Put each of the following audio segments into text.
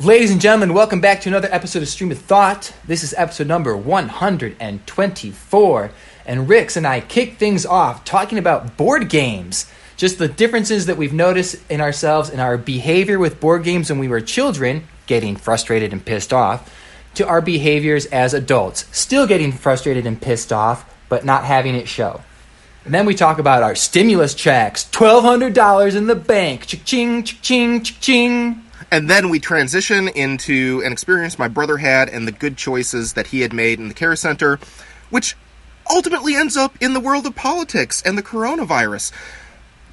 Ladies and gentlemen, welcome back to another episode of Stream of Thought. This is episode number 124. And Rix and I kick things off talking about board games. Just the differences that we've noticed in ourselves and our behavior with board games when we were children, getting frustrated and pissed off, to our behaviors as adults, still getting frustrated and pissed off, but not having it show. And then we talk about our stimulus checks $1,200 in the bank. Ching, ching, ching, ching. And then we transition into an experience my brother had and the good choices that he had made in the care center, which ultimately ends up in the world of politics and the coronavirus.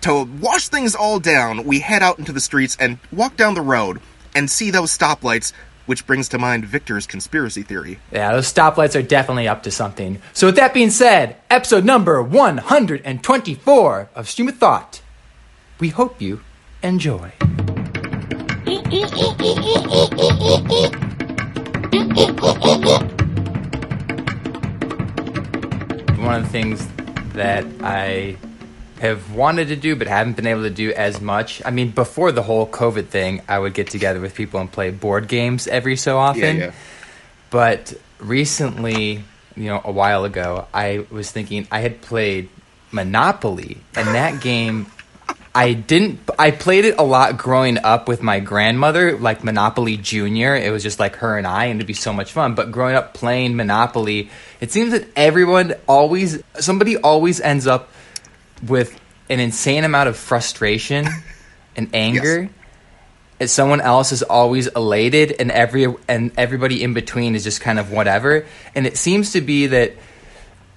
To wash things all down, we head out into the streets and walk down the road and see those stoplights, which brings to mind Victor's conspiracy theory. Yeah, those stoplights are definitely up to something. So, with that being said, episode number 124 of Stream of Thought. We hope you enjoy. One of the things that I have wanted to do but haven't been able to do as much. I mean, before the whole COVID thing, I would get together with people and play board games every so often. yeah. But recently, you know, a while ago, I was thinking I had played Monopoly, and that game. I didn't. I played it a lot growing up with my grandmother, like Monopoly Junior. It was just like her and I, and it'd be so much fun. But growing up playing Monopoly, it seems that everyone always, somebody always ends up with an insane amount of frustration and anger. And someone else is always elated, and every and everybody in between is just kind of whatever. And it seems to be that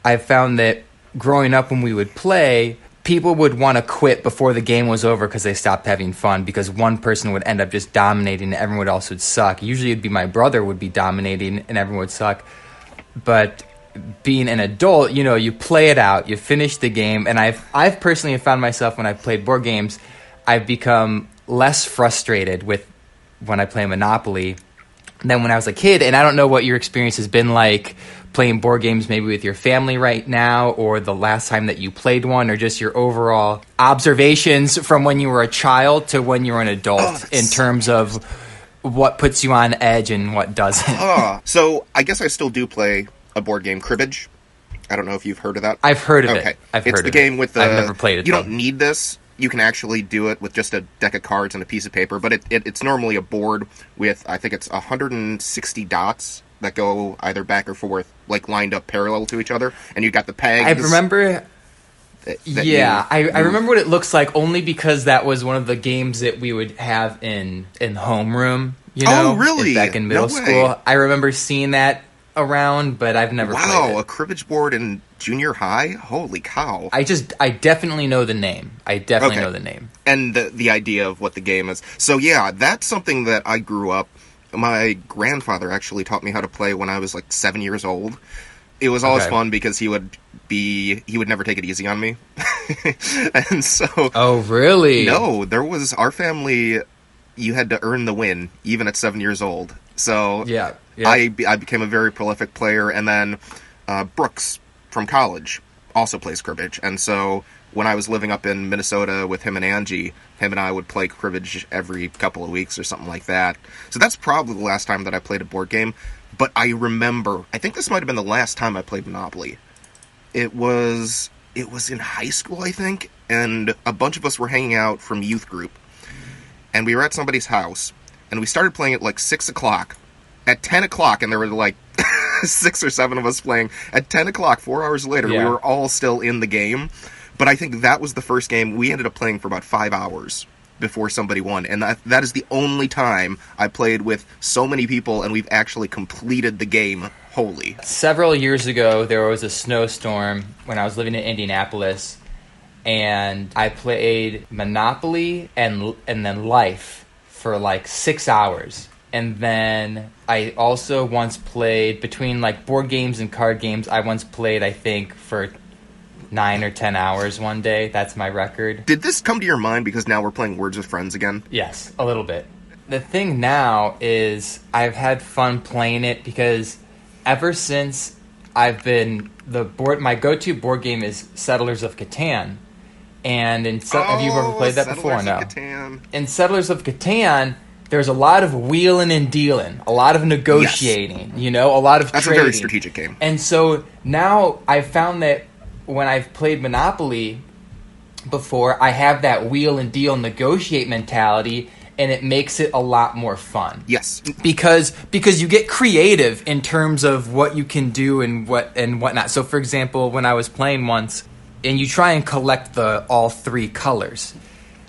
I've found that growing up when we would play, people would want to quit before the game was over because they stopped having fun because one person would end up just dominating and everyone else would suck. Usually it'd be my brother would be dominating and everyone would suck. But being an adult, you know, you play it out, you finish the game, and I've I've personally found myself when I've played board games, I've become less frustrated with when I play Monopoly than when I was a kid. And I don't know what your experience has been like playing board games maybe with your family right now or the last time that you played one or just your overall observations from when you were a child to when you were an adult Oh, in terms of what puts you on edge and what doesn't. Ah, so I guess I still do play a board game, Cribbage. I don't know if you've heard of that. I've heard of okay. it. I've it's the game it. with the. I've never played it. You though. don't need this. You can actually do it with just a deck of cards and a piece of paper, but it, it, it's normally a board with I think it's 160 dots that go either back or forth, like lined up parallel to each other, and you got the pegs. I remember that- that yeah, you I, I mm. remember what it looks like only because that was one of the games that we would have in in homeroom. You Oh, know, really? Back in middle No school, I remember seeing that around, but I've never Wow, a cribbage board in junior high. Holy cow! I just, I definitely know the name. I definitely Okay. know the name. and the the idea of what the game is. So yeah, that's something that I grew up. My grandfather actually taught me how to play when I was like seven years old. It was always Okay. fun because he would be he would never take it easy on me, and so Oh, really? no, there was our family. You had to earn the win even at seven years old. So Yeah. yeah. I I became a very prolific player, and then uh, Brooks from college also plays cribbage, and so when I was living up in Minnesota with him and Angie, him and I would play cribbage every couple of weeks or something like that. So that's probably the last time that I played a board game. But I remember, I think this might have been the last time I played Monopoly. It was it was in high school, I think, and a bunch of us were hanging out from youth group, and we were at somebody's house, and we started playing at like six o'clock. At ten o'clock, and there were like six or seven of us playing. At ten o'clock, four hours later, we were all still in the game. But I think that was the first game we ended up playing for about five hours before somebody won, and that that is the only time I played with so many people, and we've actually completed the game wholly. Several years ago, there was a snowstorm when I was living in Indianapolis, and I played Monopoly and and then Life for like six hours. And then I also once played between like board games and card games. I once played, I think, for nine or ten hours one day. That's my record. Did this come to your mind because now we're playing Words with Friends again? Yes, a little bit. The thing now is I've had fun playing it because ever since I've been the board my go-to board game is Settlers of Catan. And in Se- have you ever Oh, played that Settlers before? of No. Catan. In Settlers of Catan, there's a lot of wheeling and dealing, a lot of negotiating, you know, a lot of That's trading. a very strategic game. And so now I've found that when I've played Monopoly before, I have that wheel and deal negotiate mentality and it makes it a lot more fun Yes. because because you get creative in terms of what you can do and what and whatnot. So, for example, when I was playing once, and you try and collect the all three colors,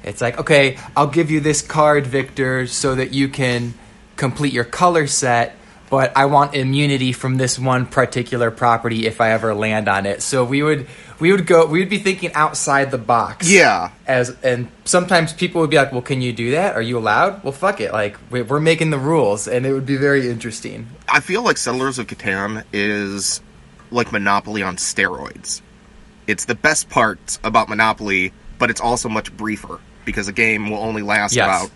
it's like okay, I'll give you this card, Victor, so that you can complete your color set. But I want immunity from this one particular property if I ever land on it. So we would we would go we would be thinking outside the box Yeah. as and sometimes people would be like, "Well, can you do that? Are you allowed?" Well, fuck it. Like we- we're making the rules, and it would be very interesting. I feel like Settlers of Catan is like Monopoly on steroids. It's the best part about Monopoly, but it's also much briefer because a game will only last Yes. about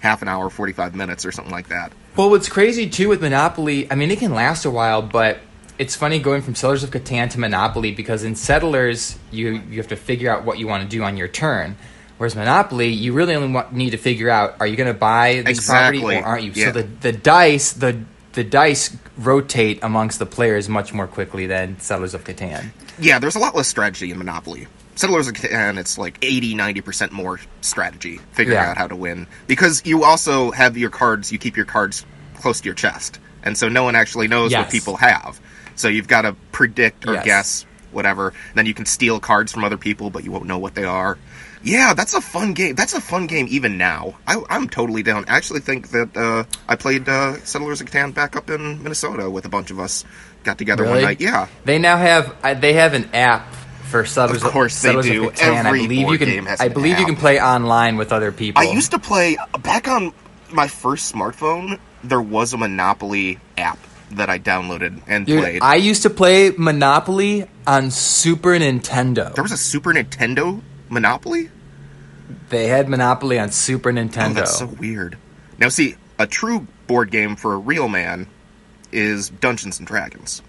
half an hour, 45 minutes, or something like that. Well, what's crazy too with Monopoly, I mean, it can last a while, but it's funny going from Settlers of Catan to Monopoly because in Settlers, you you have to figure out what you want to do on your turn. Whereas Monopoly, you really only want, need to figure out: Are you going to buy this Exactly. property or aren't you? Yeah. So the the dice the the dice rotate amongst the players much more quickly than Settlers of Catan. Yeah, there's a lot less strategy in Monopoly. Settlers of Catan, it's like 80, 90% more strategy, figuring Yeah. out how to win. Because you also have your cards, you keep your cards close to your chest. And so no one actually knows what people have. So you've got to predict or Yes. guess, whatever. Then you can steal cards from other people, but you won't know what they are. Yeah, that's a fun game. That's a fun game even now. I, I'm totally down. I actually think that uh, I played uh, Settlers of Catan back up in Minnesota with a bunch of us. Got together one night. Yeah. They now have they have an app for Settlers. Of course they Settlers do. Every I believe board you can. game has I believe you can play online with other people. I used to play back on my first smartphone. There was a Monopoly app that I downloaded and Dude, played. I used to play Monopoly on Super Nintendo. there was a Super Nintendo Monopoly. They had Monopoly on Super Oh, Nintendo. that's so weird. Now, see, a true board game for a real man is Dungeons and Dragons.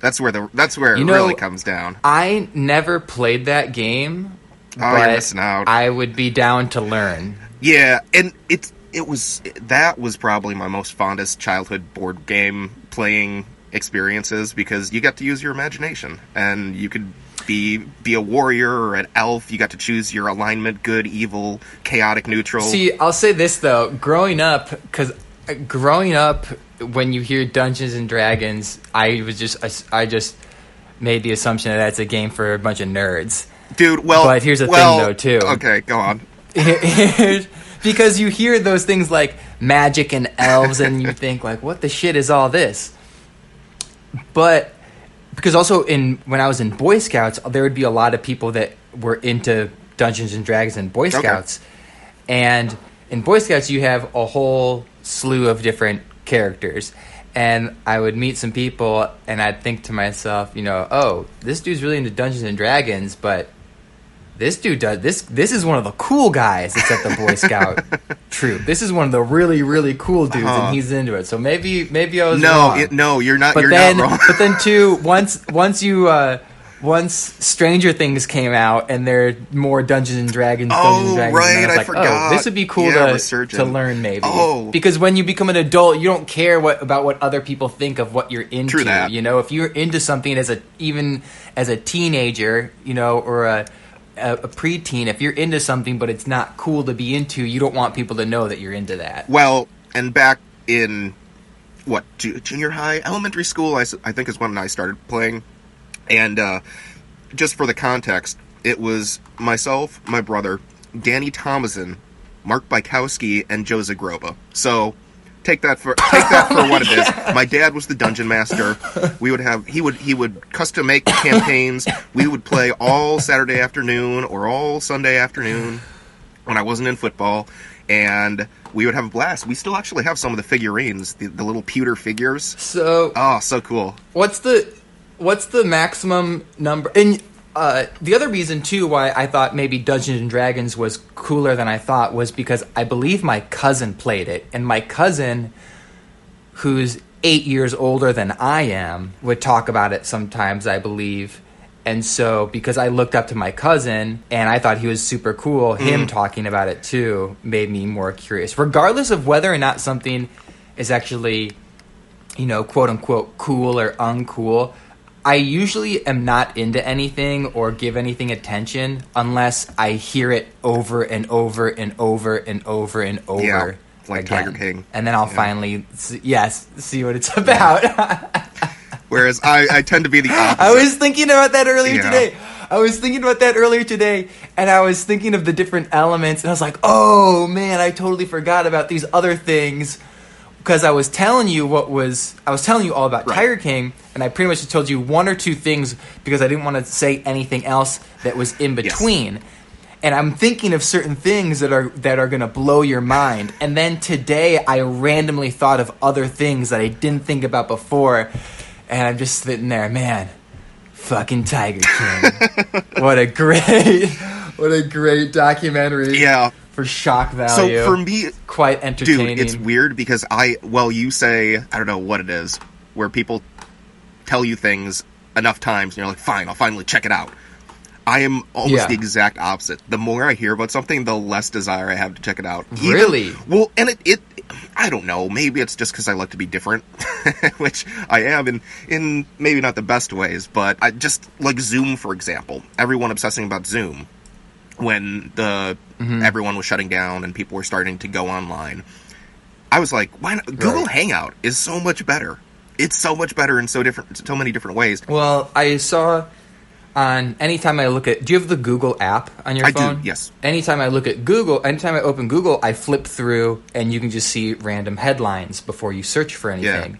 That's where the that's where You it know- really comes down. I never played that game, Oh, but missing out. I would be down to learn. Yeah, and it it was that was probably my most fondest childhood board game playing experiences because you got to use your imagination and you could be be a warrior or an elf. You got to choose your alignment: good, evil, chaotic, neutral. See, I'll say this though: growing up, because uh, growing up, when you hear Dungeons and Dragons, I was just I just made the assumption that that's a game for a bunch of nerds. Dude, well, But here's the thing, though, too. Okay, go on. because you hear those things like magic and elves and you think like what the shit is all this but because also in when i was in boy scouts there would be a lot of people that were into dungeons and dragons and boy Okay. scouts and in boy scouts you have a whole slew of different characters and i would meet some people and i'd think to myself you know oh this dude's really into dungeons and dragons but this dude does this this is one of the cool guys that's at the boy scout troop this is one of the really really cool dudes Uh-huh. and he's into it so maybe maybe i was No, wrong. it, no, you're not. but you're then not wrong. but then too once once you uh once stranger things came out and there are more dungeons and dragons oh, dungeons Oh, and dragons right, and i like oh, forgot. oh this would be cool Yeah, to, Resurgent. to learn maybe Oh. because when you become an adult you don't care what about what other people think of what you're into True that. you know if you're into something as a even as a teenager you know or a a, a preteen, if you're into something but it's not cool to be into, you don't want people to know that you're into that. Well, and back in what junior high, elementary school, I, I think is when I started playing. And uh, just for the context, it was myself, my brother, Danny Thomason, Mark Bykowski, and Joe Zagroba. So take that for take that for what it is. My dad was the dungeon master. We would have he would he would custom make campaigns. We would play all Saturday afternoon or all Sunday afternoon when I wasn't in football, and we would have a blast. We still actually have some of the figurines, the, the little pewter figures. So Oh, so cool. what's the what's the maximum number and uh, the other reason too why I thought maybe Dungeons and Dragons was cooler than I thought was because I believe my cousin played it, and my cousin, who's eight years older than I am, would talk about it sometimes. I believe, And so, because I looked up to my cousin and I thought he was super cool, him Mm. talking about it too made me more curious. Regardless of whether or not something is actually, you know, quote unquote cool or uncool, I usually am not into anything or give anything attention unless I hear it over and over and over and over and over. Yeah, like again. Tiger King. And then I'll Yeah. finally, s- yes, see what it's about. Whereas I, I tend to be the opposite. I was thinking about that earlier today. I was thinking about that earlier today, and I was thinking of the different elements, and I was like, oh man, I totally forgot about these other things. Because I was telling you what was, I was telling you all about Right. Tiger King, and I pretty much just told you one or two things because I didn't want to say anything else that was in between. And I'm thinking of certain things that are that are gonna blow your mind. And then today I randomly thought of other things that I didn't think about before, and I'm just sitting there, man. Fucking Tiger King. what a great, what a great documentary. yeah. For shock value. So for me, quite entertaining. dude, it's weird because I well, you say I don't know what it is where people tell you things enough times and you're like, fine, I'll finally check it out. I am almost Yeah. the exact opposite. The more I hear about something, the less desire I have to check it out. Even- Really? well, and it, it I don't know. Maybe it's just because I like to be different, which I am in in maybe not the best ways, but I just like Zoom, for example. Everyone obsessing about Zoom when the Mm-hmm. everyone was shutting down and people were starting to go online. I was like, why not? Google Right. Hangout is so much better. It's so much better in so different, so many different ways. Well, I saw on anytime I look at. Do you have the Google app on your I do, phone? yes. Anytime I look at Google, anytime I open Google, I flip through and you can just see random headlines before you search for anything.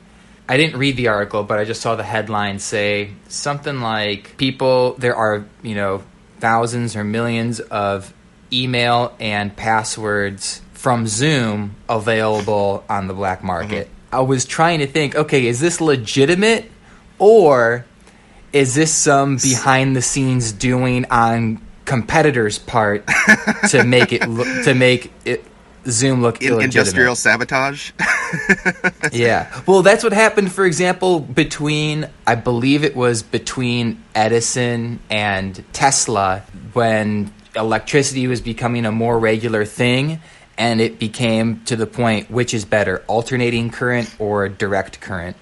I didn't read the article, but I just saw the headline say something like people there are, you know, thousands or millions of email and passwords from Zoom available on the black market. Mm-hmm. I was trying to think, okay, is this legitimate or is this some behind the scenes doing on competitors' part to make it look, to make it Zoom look In, industrial sabotage. Yeah. Well, that's what happened, for example, between, I believe it was between Edison and Tesla when electricity was becoming a more regular thing. And it became to the point which is better, alternating current or direct current.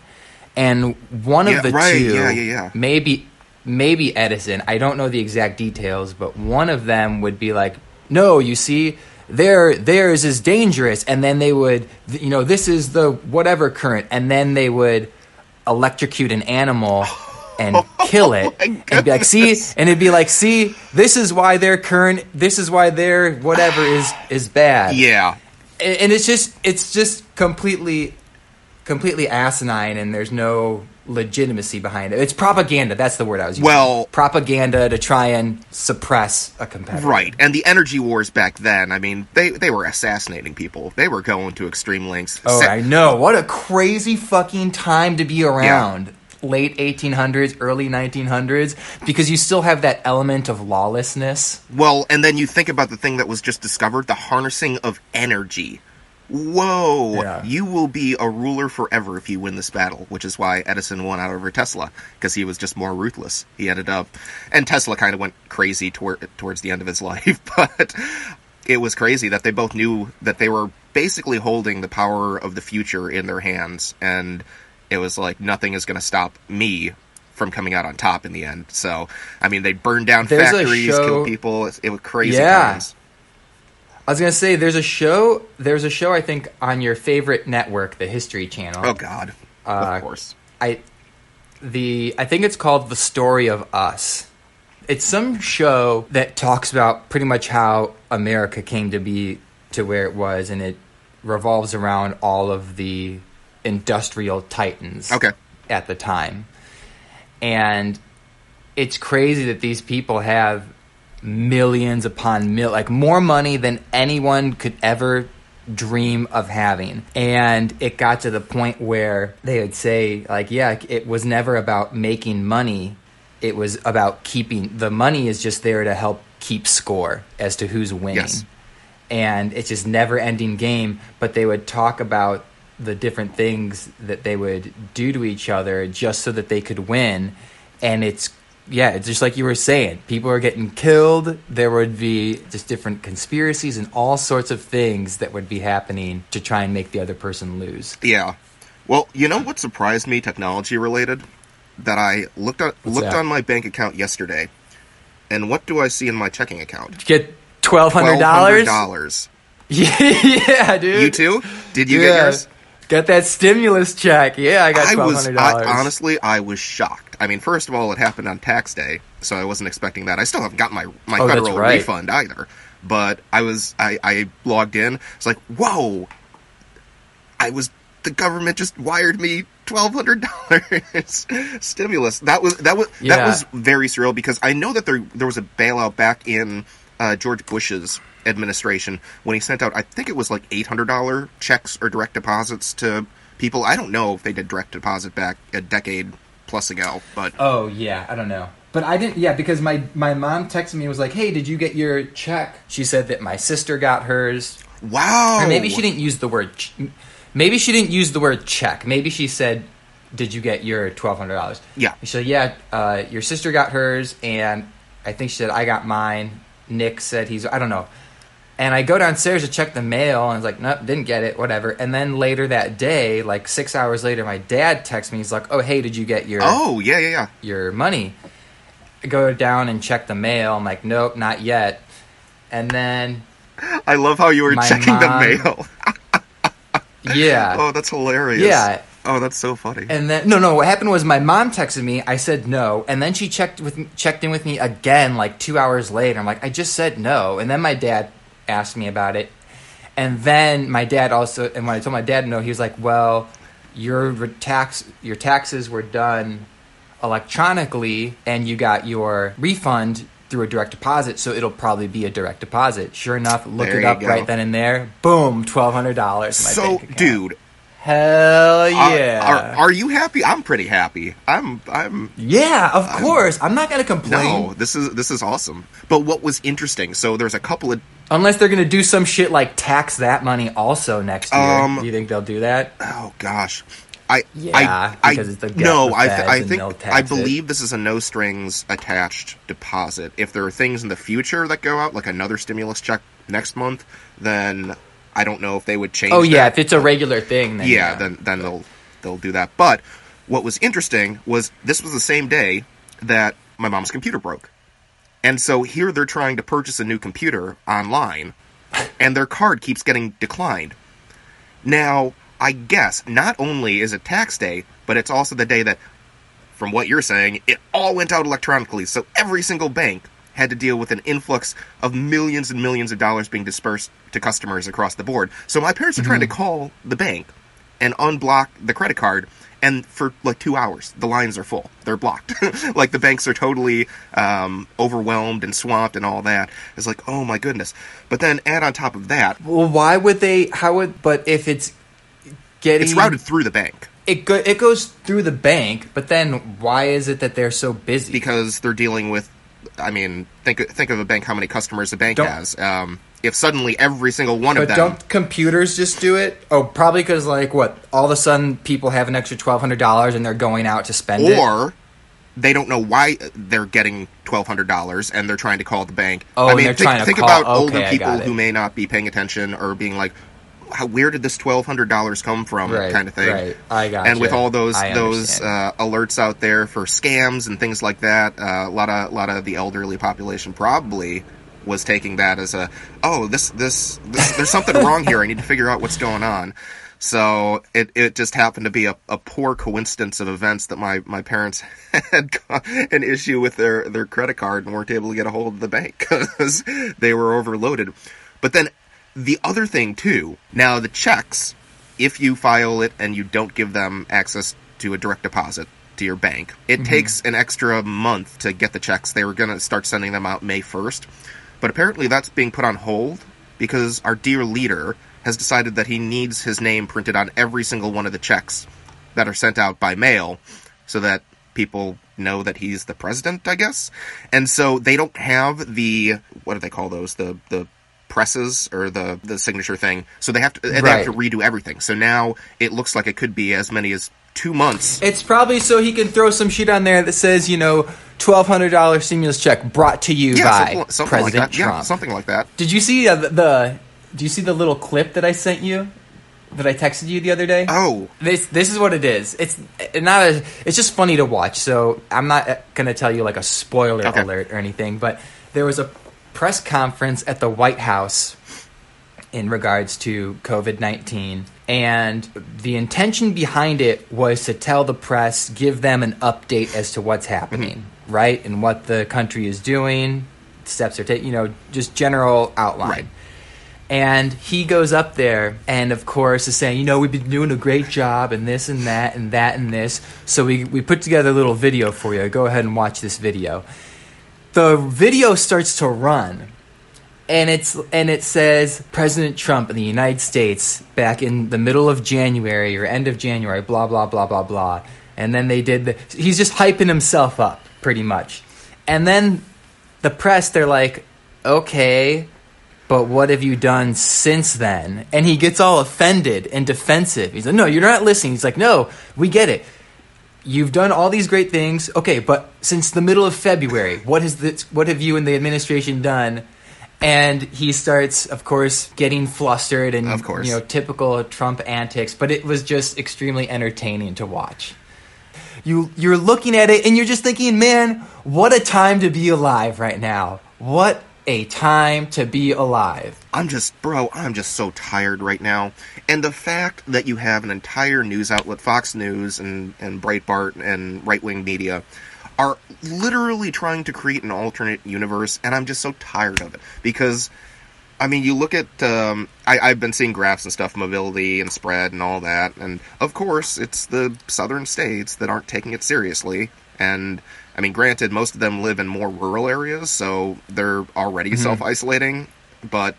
And one Yeah, of the right, two, yeah, yeah, maybe maybe Edison. I don't know the exact details, but one of them would be like, "No, you see, their theirs is dangerous," and then they would, you know, this is the whatever current, and then they would electrocute an animal and oh kill it, Oh and be like, "See," and it'd be like, "See, this is why their current, this is why their whatever is is bad." yeah. and and it's just it's just completely completely asinine and there's no legitimacy behind it it's propaganda that's the word i was using Well- propaganda to try and suppress a competitor Right. And the energy wars back then, I mean, they, they were assassinating people. They were going to extreme lengths. oh Sa- i know what a crazy fucking time to be around late 1800s early 1900s because you still have that element of lawlessness Well, and then you think about the thing that was just discovered the harnessing of energy. Whoa! Yeah. You will be a ruler forever if you win this battle, which is why Edison won out over Tesla, because he was just more ruthless. He ended up. And Tesla kind of went crazy toward, towards the end of his life, but it was crazy that they both knew that they were basically holding the power of the future in their hands, and it was like, nothing is going to stop me. From coming out on top in the end, so I mean, they burned down There's factories, show- killed people. It, it was crazy Yeah. times. I was gonna say there's a show there's a show i think on your favorite network the history channel Oh God, Uh, of course. I the I think it's called The Story of Us. It's some show that talks about pretty much how America came to be to where it was and it revolves around all of the industrial titans Okay. at the time. And it's crazy that these people have millions upon mil like more money than anyone could ever dream of having. And it got to the point where they would say like yeah it was never about making money. It was about keeping the money is just there to help keep score as to who's winning. Yes. and it's just never ending game but they would talk about the different things that they would do to each other just so that they could win. And it's yeah, it's just like you were saying. People are getting killed. There would be just different conspiracies and all sorts of things that would be happening to try and make the other person lose. Yeah. Well, you know what surprised me, technology related, that I looked at What's looked that? on my bank account yesterday, and what do I see in my checking account? Get twelve hundred dollars. dollars. yeah, dude. You too? Did you yeah. get yours? Got that stimulus check. Yeah, I got I was I, honestly I was shocked. I mean, first of all, it happened on tax day, so I wasn't expecting that. I still haven't got my my Oh, federal right. refund either. But I was I, I logged in. It's like whoa, I was the government just wired me twelve hundred dollars stimulus. That was that was that was very surreal because I know that there there was a bailout back in uh, George Bush's administration when he sent out I think it was like eight hundred dollar checks or direct deposits to people. I don't know if they did direct deposit back a decade plus ago, but Oh yeah, I don't know. But I didn't. Yeah, because my my mom texted me and was like, "Hey, did you get your check?" She said that my sister got hers. wow. Or maybe she didn't use the word. Ch- maybe she didn't use the word check. Maybe she said, "Did you get your twelve hundred dollars?" Yeah. She said, "Yeah, uh, your sister got hers, and I think she said I got mine." Nick said he's. I don't know. And I go downstairs to check the mail, and I was like, "Nope, didn't get it. Whatever." And then later that day, like six hours later, my dad texts me. He's like, "Oh, hey, did you get your Oh yeah yeah yeah. your money?" I go down and check the mail. I'm like, "Nope, not yet." And then, I love how you were checking the mail. yeah, oh, that's hilarious. yeah. Oh, that's so funny. And then no, no. What happened was my mom texted me. I said no, and then she checked with checked in with me again like two hours later. I'm like, I just said no, and then my dad asked me about it, and then my dad also. And when I told my dad no, he was like, well, your tax your taxes were done electronically, and you got your refund through a direct deposit, so it'll probably be a direct deposit. Sure enough, look There it up go. right then and there. Boom, twelve hundred dollars. so, dude, hell yeah! are, are you happy? I'm pretty happy. I'm I'm Yeah, of course. I'm not gonna complain. no, this is this is awesome. But what was interesting? So there's a couple of Unless they're gonna do some shit like tax that money also next year. Um, do you think they'll do that? oh gosh, I Yeah, I, because I it's the no, the I th- I think I it. believe this is a no strings attached deposit. If there are things in the future that go out, like another stimulus check next month, then I don't know if they would change. Oh yeah, that. if it's a regular thing, then yeah, then then they'll they'll do that. But what was interesting was this was the same day that my mom's computer broke. And so here they're trying to purchase a new computer online and their card keeps getting declined. Now, I guess not only is it tax day, but it's also the day that from what you're saying, it all went out electronically. So every single bank had to deal with an influx of millions and millions of dollars being dispersed to customers across the board. So my parents are trying to mm-hmm. call the bank and unblock the credit card. And for like two hours, the lines are full. They're blocked. like the banks are totally um, overwhelmed and swamped and all that. It's like, oh my goodness. But then add on top of that, Well, why would they? How would? But if it's getting it's routed through the bank it go, it goes through the bank. But then why is it that they're so busy? because they're dealing with. I mean, think think of a bank. How many customers a bank Don't- has? Um, if suddenly every single one but of them, don't computers just do it? Oh, probably because like what? All of a sudden, people have an extra twelve hundred dollars and they're going out to spend it. or they don't know why they're getting twelve hundred dollars and they're trying to call the bank. Oh, I mean, they're think, trying to think call- about okay, older people who may not be paying attention or being like, how, "Where did this twelve hundred dollars come from?" Right, kind of thing. right. I got it. And with all those I those uh, alerts out there for scams and things like that, uh, a lot of a lot of the elderly population probably was taking that as a oh this this, this there's something wrong here. I need to figure out what's going on. So it, it just happened to be a, a poor coincidence of events that my, my parents had an issue with their, their credit card and weren't able to get a hold of the bank because they were overloaded. But then the other thing too, now the checks, if you file it and you don't give them access to a direct deposit to your bank, it mm-hmm. takes an extra month to get the checks. They were going to start sending them out May 1st. But apparently that's being put on hold because our dear leader has decided that he needs his name printed on every single one of the checks that are sent out by mail so that people know that he's the president, I guess. And so they don't have the what do they call those? The the presses or the the signature thing. So they have to they Right. have to redo everything. So now it looks like it could be as many as 2 months. It's probably so he can throw some shit on there that says, you know, twelve hundred dollar stimulus check brought to you Yeah, by something, something President like that. Trump. Yeah, something like that. Did you see uh, the, the? Do you see the little clip that I sent you? That I texted you the other day. Oh, This this is what it is. It's not a. It's just funny to watch. So I'm not uh, gonna tell you like a spoiler Okay. alert or anything. But there was a press conference at the White House in regards to COVID nineteen, and the intention behind it was to tell the press, give them an update as to what's happening, right, and what the country is doing, steps are taken, You know, just general outline. Right. And he goes up there and, of course, is saying, you know, we've been doing a great job and this and that and that and this. So we, we put together a little video for you. Go ahead and watch this video. The video starts to run. And it's and it says President Trump in the United States back in the middle of January or end of January, blah blah blah blah blah. And then they did the he's just hyping himself up pretty much. And then the press they're like, "Okay, but what have you done since then? And he gets all offended and defensive. He's like, no, you're not listening. He's like, no, we get it. You've done all these great things. Okay, but since the middle of February, what has this, what have you and the administration done? And he starts, of course, getting flustered and Of course. you know typical Trump antics. But it was just extremely entertaining to watch. You you're looking at it and you're just thinking, man, what a time to be alive right now. What a time to be alive. I'm just, bro, I'm just so tired right now. And the fact that you have an entire news outlet, Fox News and, and Breitbart and right wing media, are literally trying to create an alternate universe, and I'm just so tired of it. Because, I mean, you look at, um, I, I've been seeing graphs and stuff, mobility and spread and all that, and of course, it's the southern states that aren't taking it seriously. And, I mean, granted, most of them live in more rural areas, so they're already self isolating, but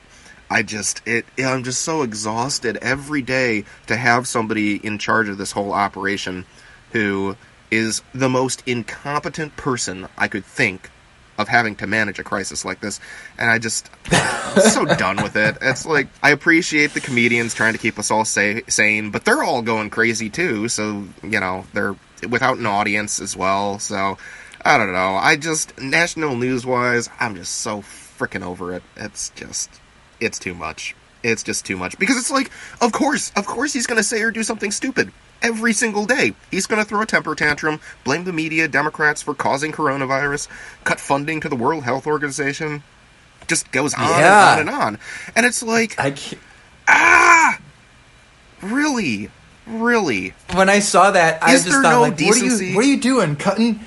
I just it I'm just so exhausted every day to have somebody in charge of this whole operation who is the most incompetent person I could think of having to manage a crisis like this and I just I'm so done with it. It's like I appreciate the comedians trying to keep us all sa- sane, but they're all going crazy too, so you know, they're without an audience as well. So I don't know. I just national news wise, I'm just so freaking over it. It's just it's too much. It's just too much because it's like, of course, of course, he's going to say or do something stupid every single day. He's going to throw a temper tantrum, blame the media, Democrats for causing coronavirus, cut funding to the World Health Organization. Just goes on Yeah. and on and on, and it's like, I can't- ah, really, really, when I saw that, I just thought, no like, what are you what are you doing? Cutting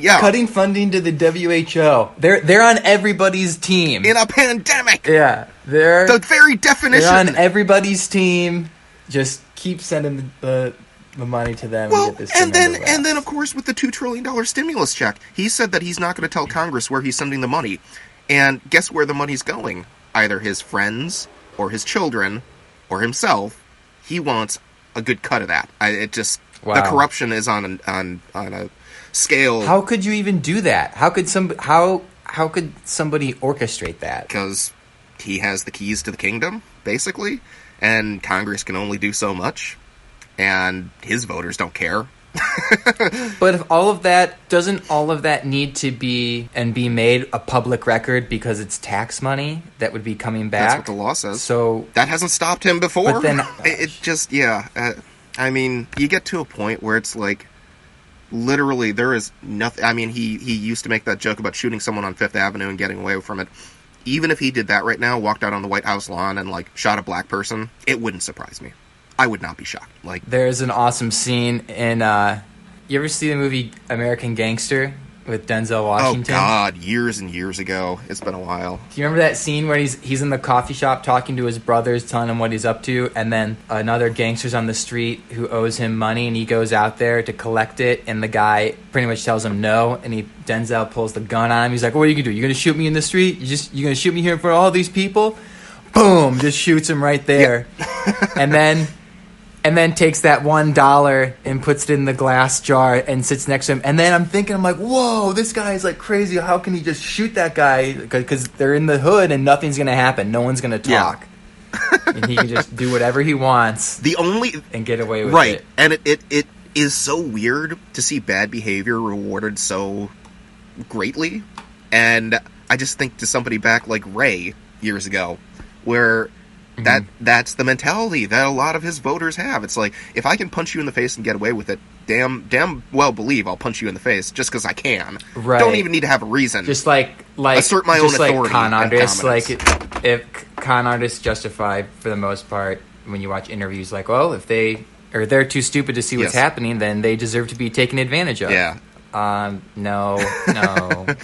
yeah, cutting funding to the WHO. They're they're on everybody's team. in a pandemic. yeah, they're the very definition. they're on everybody's team. Just keep sending the the money to them. Well, and, get this and then and then of course with the two trillion dollar stimulus check, he said that he's not going to tell Congress where he's sending the money. And guess where the money's going? Either his friends or his children or himself. He wants a good cut of that. I, it just the corruption is on an, on on a scale how could you even do that? How could some how how could somebody orchestrate that? because he has the keys to the kingdom, basically, and Congress can only do so much, and his voters don't care. But if all of that doesn't all of that need to be and be made a public record because it's tax money that would be coming back. That's what the law says. So that hasn't stopped him before. But then- it, it just yeah. Uh, I mean, you get to a point where it's like literally there is nothing. I mean, he he used to make that joke about shooting someone on Fifth Avenue and getting away from it. Even if he did that right now, walked out on the White House lawn and like shot a black person, it wouldn't surprise me. I would not be shocked. Like there's an awesome scene in uh you ever see the movie American Gangster with Denzel Washington. oh Washington? god, years and years ago. It's been a while. Do you remember that scene where he's he's in the coffee shop talking to his brothers, telling them what he's up to, and then another gangster's on the street who owes him money, and he goes out there to collect it, and the guy pretty much tells him no, and he Denzel pulls the gun on him. He's like, "What are you gonna do? You gonna shoot me in the street? You just you gonna shoot me here in front of all these people?" Boom! Just shoots him right there, and then and then takes that one dollar and puts it in the glass jar and sits next to him. And then I'm thinking, I'm like, whoa, this guy is like crazy. How can he just shoot that guy? Because they're in the hood and nothing's gonna happen. No one's gonna Yeah. talk, and he can just do whatever he wants The only and get away with right it. Right, and it, it it is so weird to see bad behavior rewarded so greatly, and I just think to somebody back like Ray years ago, where that that's the mentality that a lot of his voters have. It's like if I can punch you in the face and get away with it, damn damn well believe I'll punch you in the face just because I can. Right. Don't even need to have a reason. Just like like Assert my own like authority con artists, like dominance. if con artists justify for the most part when you watch interviews, like, well, if they or they're too stupid to see what's Yes. happening, then they deserve to be taken advantage of. yeah. Um. No. No. no.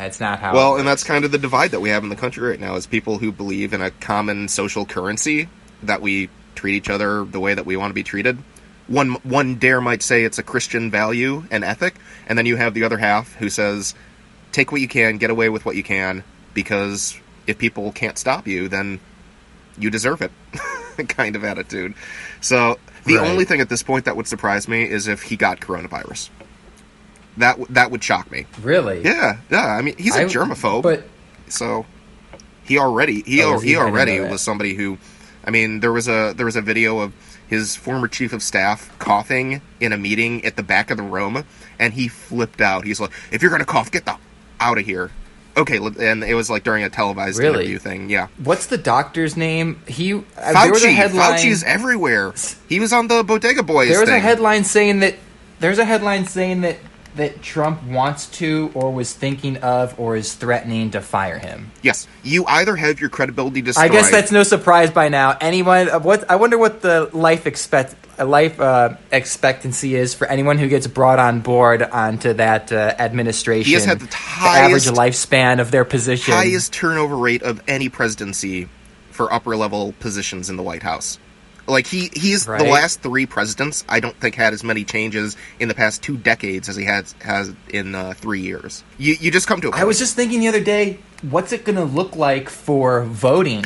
That's not how. Well, it and that's kind of the divide that we have in the country right now is people who believe in a common social currency that we treat each other the way that we want to be treated. One one dare might say it's a Christian value and ethic, and then you have the other half who says, "Take what you can, get away with what you can, because if people can't stop you, then you deserve it." kind of attitude. So the Right. only thing at this point that would surprise me is if he got coronavirus. That w- that would shock me. really. Yeah, yeah. I mean, he's a I- germaphobe, But so he already he Oh, al- he? he already was somebody who, I mean, there was a there was a video of his former chief of staff coughing in a meeting at the back of the room, and he flipped out. He's like, "If you're gonna cough, get the out of here." Okay, and it was like during a televised Really? interview thing. Yeah, what's the doctor's name? He uh, there was a Fauci. headline. Fauci's everywhere. He was on the Bodega Boys. there was a headline saying that there's a headline saying that that Trump wants to or was thinking of or is threatening to fire him. Yes, you either have your credibility destroyed. I guess that's no surprise by now. Anyone, uh, what I wonder what the life expect uh, life uh, expectancy is for anyone who gets brought on board onto that uh, administration. He has had the highest average lifespan of their position. highest turnover rate of any presidency for upper level positions in the White House. Like he he's Right. the last three presidents. I don't think had as many changes in the past two decades as he has has in uh, three years. You you just come to. A I point. was just thinking the other day, what's it going to look like for voting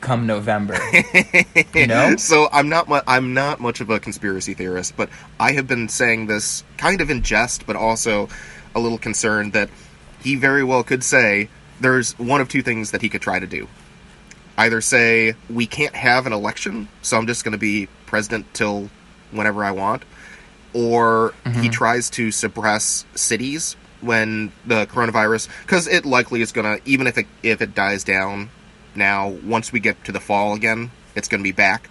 come November? you know? So I'm not mu- I'm not much of a conspiracy theorist, but I have been saying this kind of in jest, but also a little concerned that he very well could say there's one of two things that he could try to do. Either say we can't have an election, so I'm just going to be president till whenever I want, or he mm-hmm. tries to suppress cities when the coronavirus because it likely is going to even if it if it dies down now once we get to the fall again it's going to be back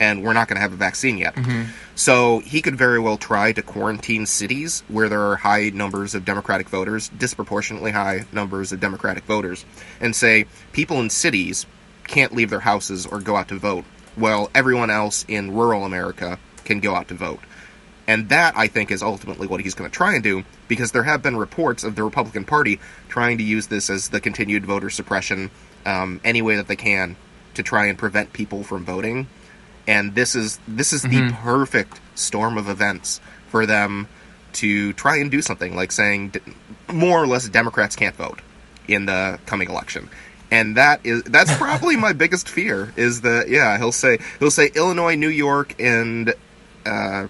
and we're not going to have a vaccine yet. Mm-hmm. So he could very well try to quarantine cities where there are high numbers of democratic voters disproportionately high numbers of democratic voters and say people in cities can't leave their houses or go out to vote while everyone else in rural america can go out to vote and that, I think, is ultimately what he's going to try and do, because there have been reports of the Republican Party trying to use this as the continued voter suppression um, any way that they can to try and prevent people from voting. And this is this is the perfect storm of events for them to try and do something like saying, d- more or less, Democrats can't vote in the coming election. And that is that's probably my biggest fear is that yeah he'll say he'll say Illinois, New York, and uh,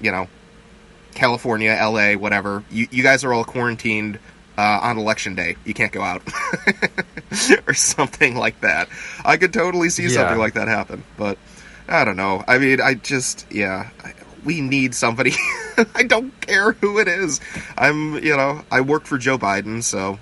you know, California, LA, whatever. You, you guys are all quarantined uh, on election day. You can't go out. or something like that. I could totally see Yeah. something like that happen. But I don't know. I mean, I just, yeah. I- We need somebody. I don't care who it is. I'm, you know, I worked for Joe Biden, so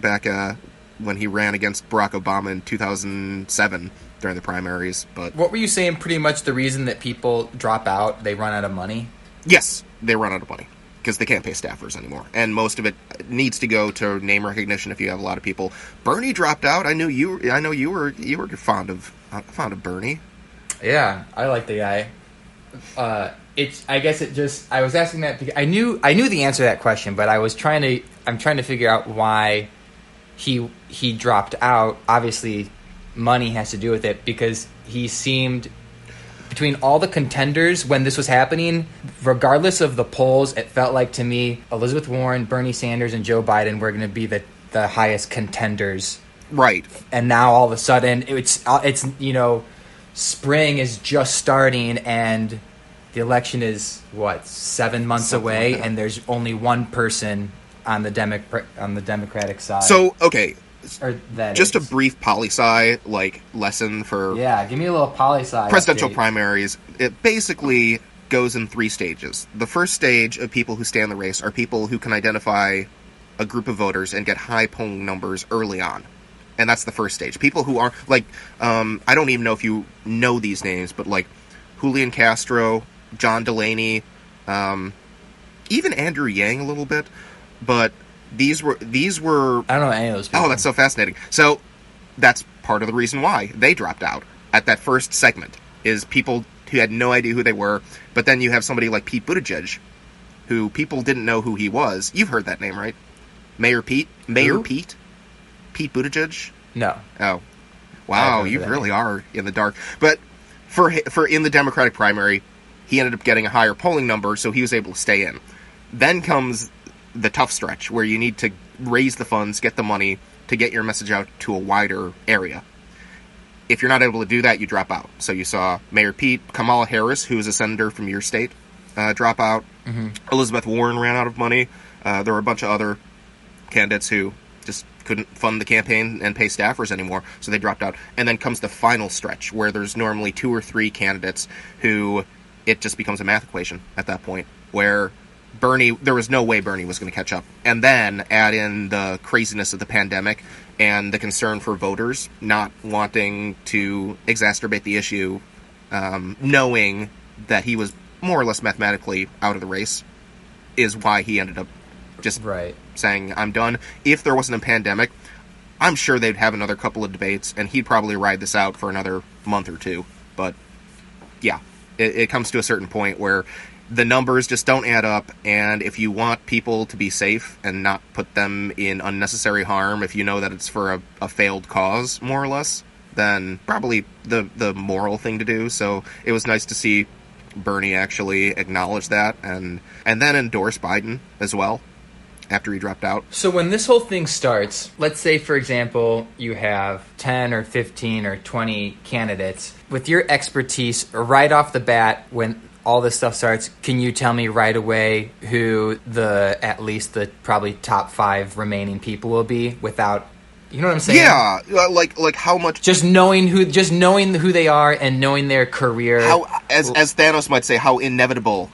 back uh, when he ran against Barack Obama in 2007 during the primaries. But What were you saying? Pretty much the reason that people drop out, they run out of money. Yes, they run out of money because they can't pay staffers anymore, and most of it needs to go to name recognition. If you have a lot of people, Bernie dropped out. I knew you. I know you were you were fond of fond of Bernie. Yeah, I like the guy. Uh, it's. I guess it just. I was asking that because I knew. I knew the answer to that question, but I was trying to. I'm trying to figure out why he he dropped out. Obviously, money has to do with it because he seemed between all the contenders when this was happening, regardless of the polls, it felt like to me Elizabeth Warren, Bernie Sanders, and Joe Biden were going to be the the highest contenders Right. and now all of a sudden it's uh, it's you know spring is just starting and the election is what seven months Something away like and there's only one person on the Demo- on the Democratic side. So okay, just a brief poli sci like lesson for yeah, give me a little poli sci presidential update. primaries. It basically goes in three stages. The first stage of people who stay in the race are people who can identify a group of voters and get high polling numbers early on. And that's the first stage. People who are like, um, I don't even know if you know these names, but like Julian Castro, John Delaney, um, even Andrew Yang a little bit. But these were these were I don't know any of those oh, people. Oh, that's so fascinating. So that's part of the reason why they dropped out at that first segment is people who had no idea who they were. But then you have somebody like Pete Buttigieg, who people didn't know who he was. You've heard that name, right? Mayor Pete, Mayor Who? Pete, Pete Buttigieg. No. Oh, wow, you really are in the dark. But for for in the Democratic primary, he ended up getting a higher polling number, so he was able to stay in. Then comes the tough stretch where you need to raise the funds, get the money to get your message out to a wider area. If you're not able to do that, you drop out. So you saw Mayor Pete, Kamala Harris, who is a senator from your state, uh, drop out. Elizabeth Warren ran out of money. Uh, there were a bunch of other candidates who just couldn't fund the campaign and pay staffers anymore, so they dropped out. And then comes the final stretch where there's normally two or three candidates who it just becomes a math equation at that point where Bernie there was no way Bernie was going to catch up. And then add in the craziness of the pandemic and the concern for voters not wanting to exacerbate the issue um, knowing that he was more or less mathematically out of the race is why he ended up just Right. saying I'm done. If there wasn't a pandemic, I'm sure they'd have another couple of debates, and he'd probably ride this out for another month or two. But yeah, it, it comes to a certain point where the numbers just don't add up, and if you want people to be safe and not put them in unnecessary harm, if you know that it's for a, a failed cause, more or less, then probably the the moral thing to do. So it was nice to see Bernie actually acknowledge that and and then endorse Biden as well after he dropped out. So when this whole thing starts, let's say for example, you have 10 or 15 or 20 candidates with your expertise right off the bat when all this stuff starts, can you tell me right away who the at least the probably top 5 remaining people will be without you know what I'm saying? Yeah, uh, like like how much Just knowing who just knowing who they are and knowing their career. how as as Thanos might say how inevitable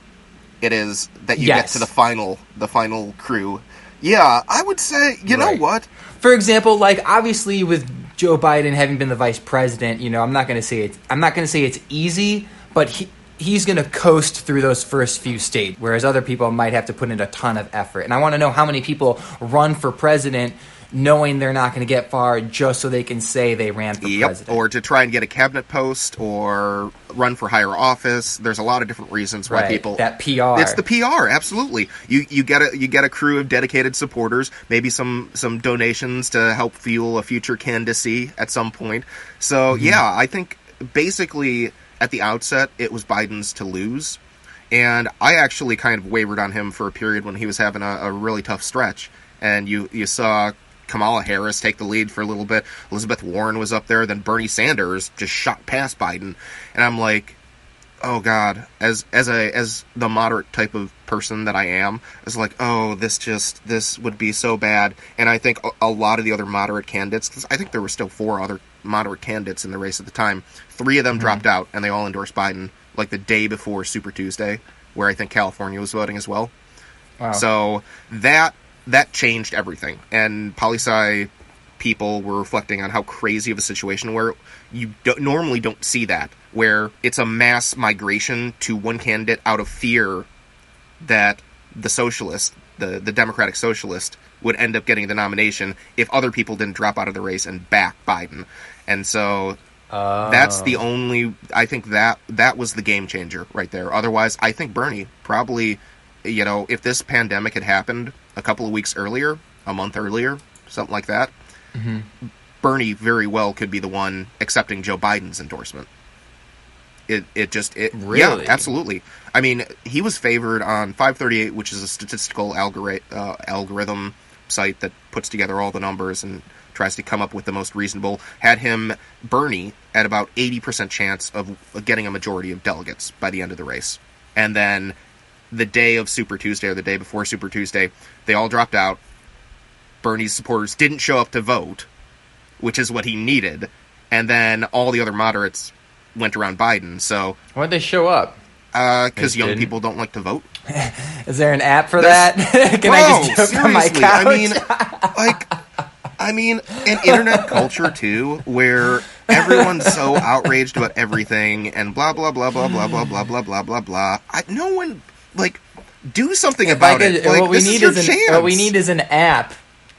it is that you Yes. get to the final the final crew. Yeah, I would say you know what? For example, like obviously with Joe Biden having been the vice president, you know, I'm not going to say it's I'm not going to say it's easy, but he he's going to coast through those first few states whereas other people might have to put in a ton of effort. And I want to know how many people run for president knowing they're not going to get far just so they can say they ran for Yep. president. Or to try and get a cabinet post or run for higher office. There's a lot of different reasons why right. people that PR. It's the PR, absolutely. You you get a you get a crew of dedicated supporters, maybe some some donations to help fuel a future candidacy at some point. So Mm-hmm. yeah, I think basically at the outset it was Biden's to lose, and I actually kind of wavered on him for a period when he was having a, a really tough stretch, and you you saw. Kamala Harris take the lead for a little bit. Elizabeth Warren was up there. Then Bernie Sanders just shot past Biden, and I'm like, oh god as as a as the moderate type of person that i am it's like oh this just this would be so bad and i think a, a lot of the other moderate candidates 'cause i think there were still four other moderate candidates in the race at the time three of them mm-hmm. dropped out and they all endorsed biden like the day before super tuesday where i think california was voting as well. Wow. so that that changed everything, and poli people were reflecting on how crazy of a situation where you don't, normally don't see that, where it's a mass migration to one candidate out of fear that the socialist, the the Democratic socialist, would end up getting the nomination if other people didn't drop out of the race and back Biden, and so Oh. that's the only I think that that was the game changer right there. Otherwise, I think Bernie probably you know, if this pandemic had happened a couple of weeks earlier, a month earlier, something like that, Bernie very well could be the one accepting Joe Biden's endorsement. It it just it Really? yeah absolutely. I mean he was favored on 538, which is a statistical algori- uh, algorithm site that puts together all the numbers and tries to come up with the most reasonable. Had him Bernie at about 80% chance of getting a majority of delegates by the end of the race, and then the day of Super Tuesday or the day before Super Tuesday, they all dropped out. Bernie's supporters didn't show up to vote, which is what he needed, and then all the other moderates went around Biden. So Why'd they show up? Uh, because They young didn't? people don't like to vote. Is there an app for There's- that? Can Bro, I just joke on my couch? I mean, like, I mean, an internet culture too, where everyone's so outraged about everything and blah blah blah blah blah blah blah blah blah blah blah. I, no one like do something If about could- it. Like, what we need is is, an, what we need is an app,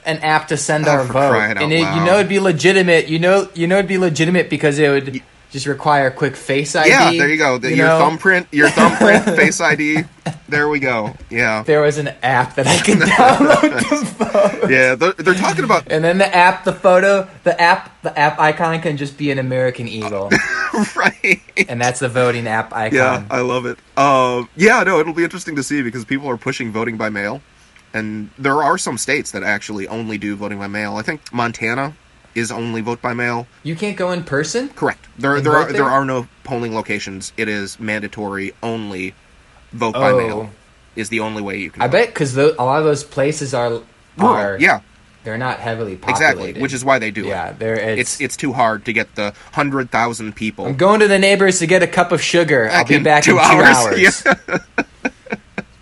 an app to send Oh, our vote, and it, you know it'd be legitimate. You know, you know it'd be legitimate because it would just require a quick Face ID. yeah, there you go. The, you your know? thumbprint, your thumbprint, Face ID. There we go. Yeah, There was an app that I could download to yeah. They're, they're talking about and then the app, the photo, the app, the app icon can just be an American eagle, right. and that's the voting app icon. Yeah, I love it. Um, yeah, no, it'll be interesting to see because people are pushing voting by mail, and there are some states that actually only do voting by mail. I think Montana is only vote by mail. You can't go in person. Correct. There, there are there? there are no polling locations. It is mandatory only vote by Oh. mail is the only way you can. I vote. bet because a lot of those places are Rural, are yeah, they're not heavily populated. exactly. Which is why they do yeah, it. there It's it's too hard to get the hundred thousand people. I'm going to the neighbors to get a cup of sugar. I'll be back two in two hours. hours. Yeah.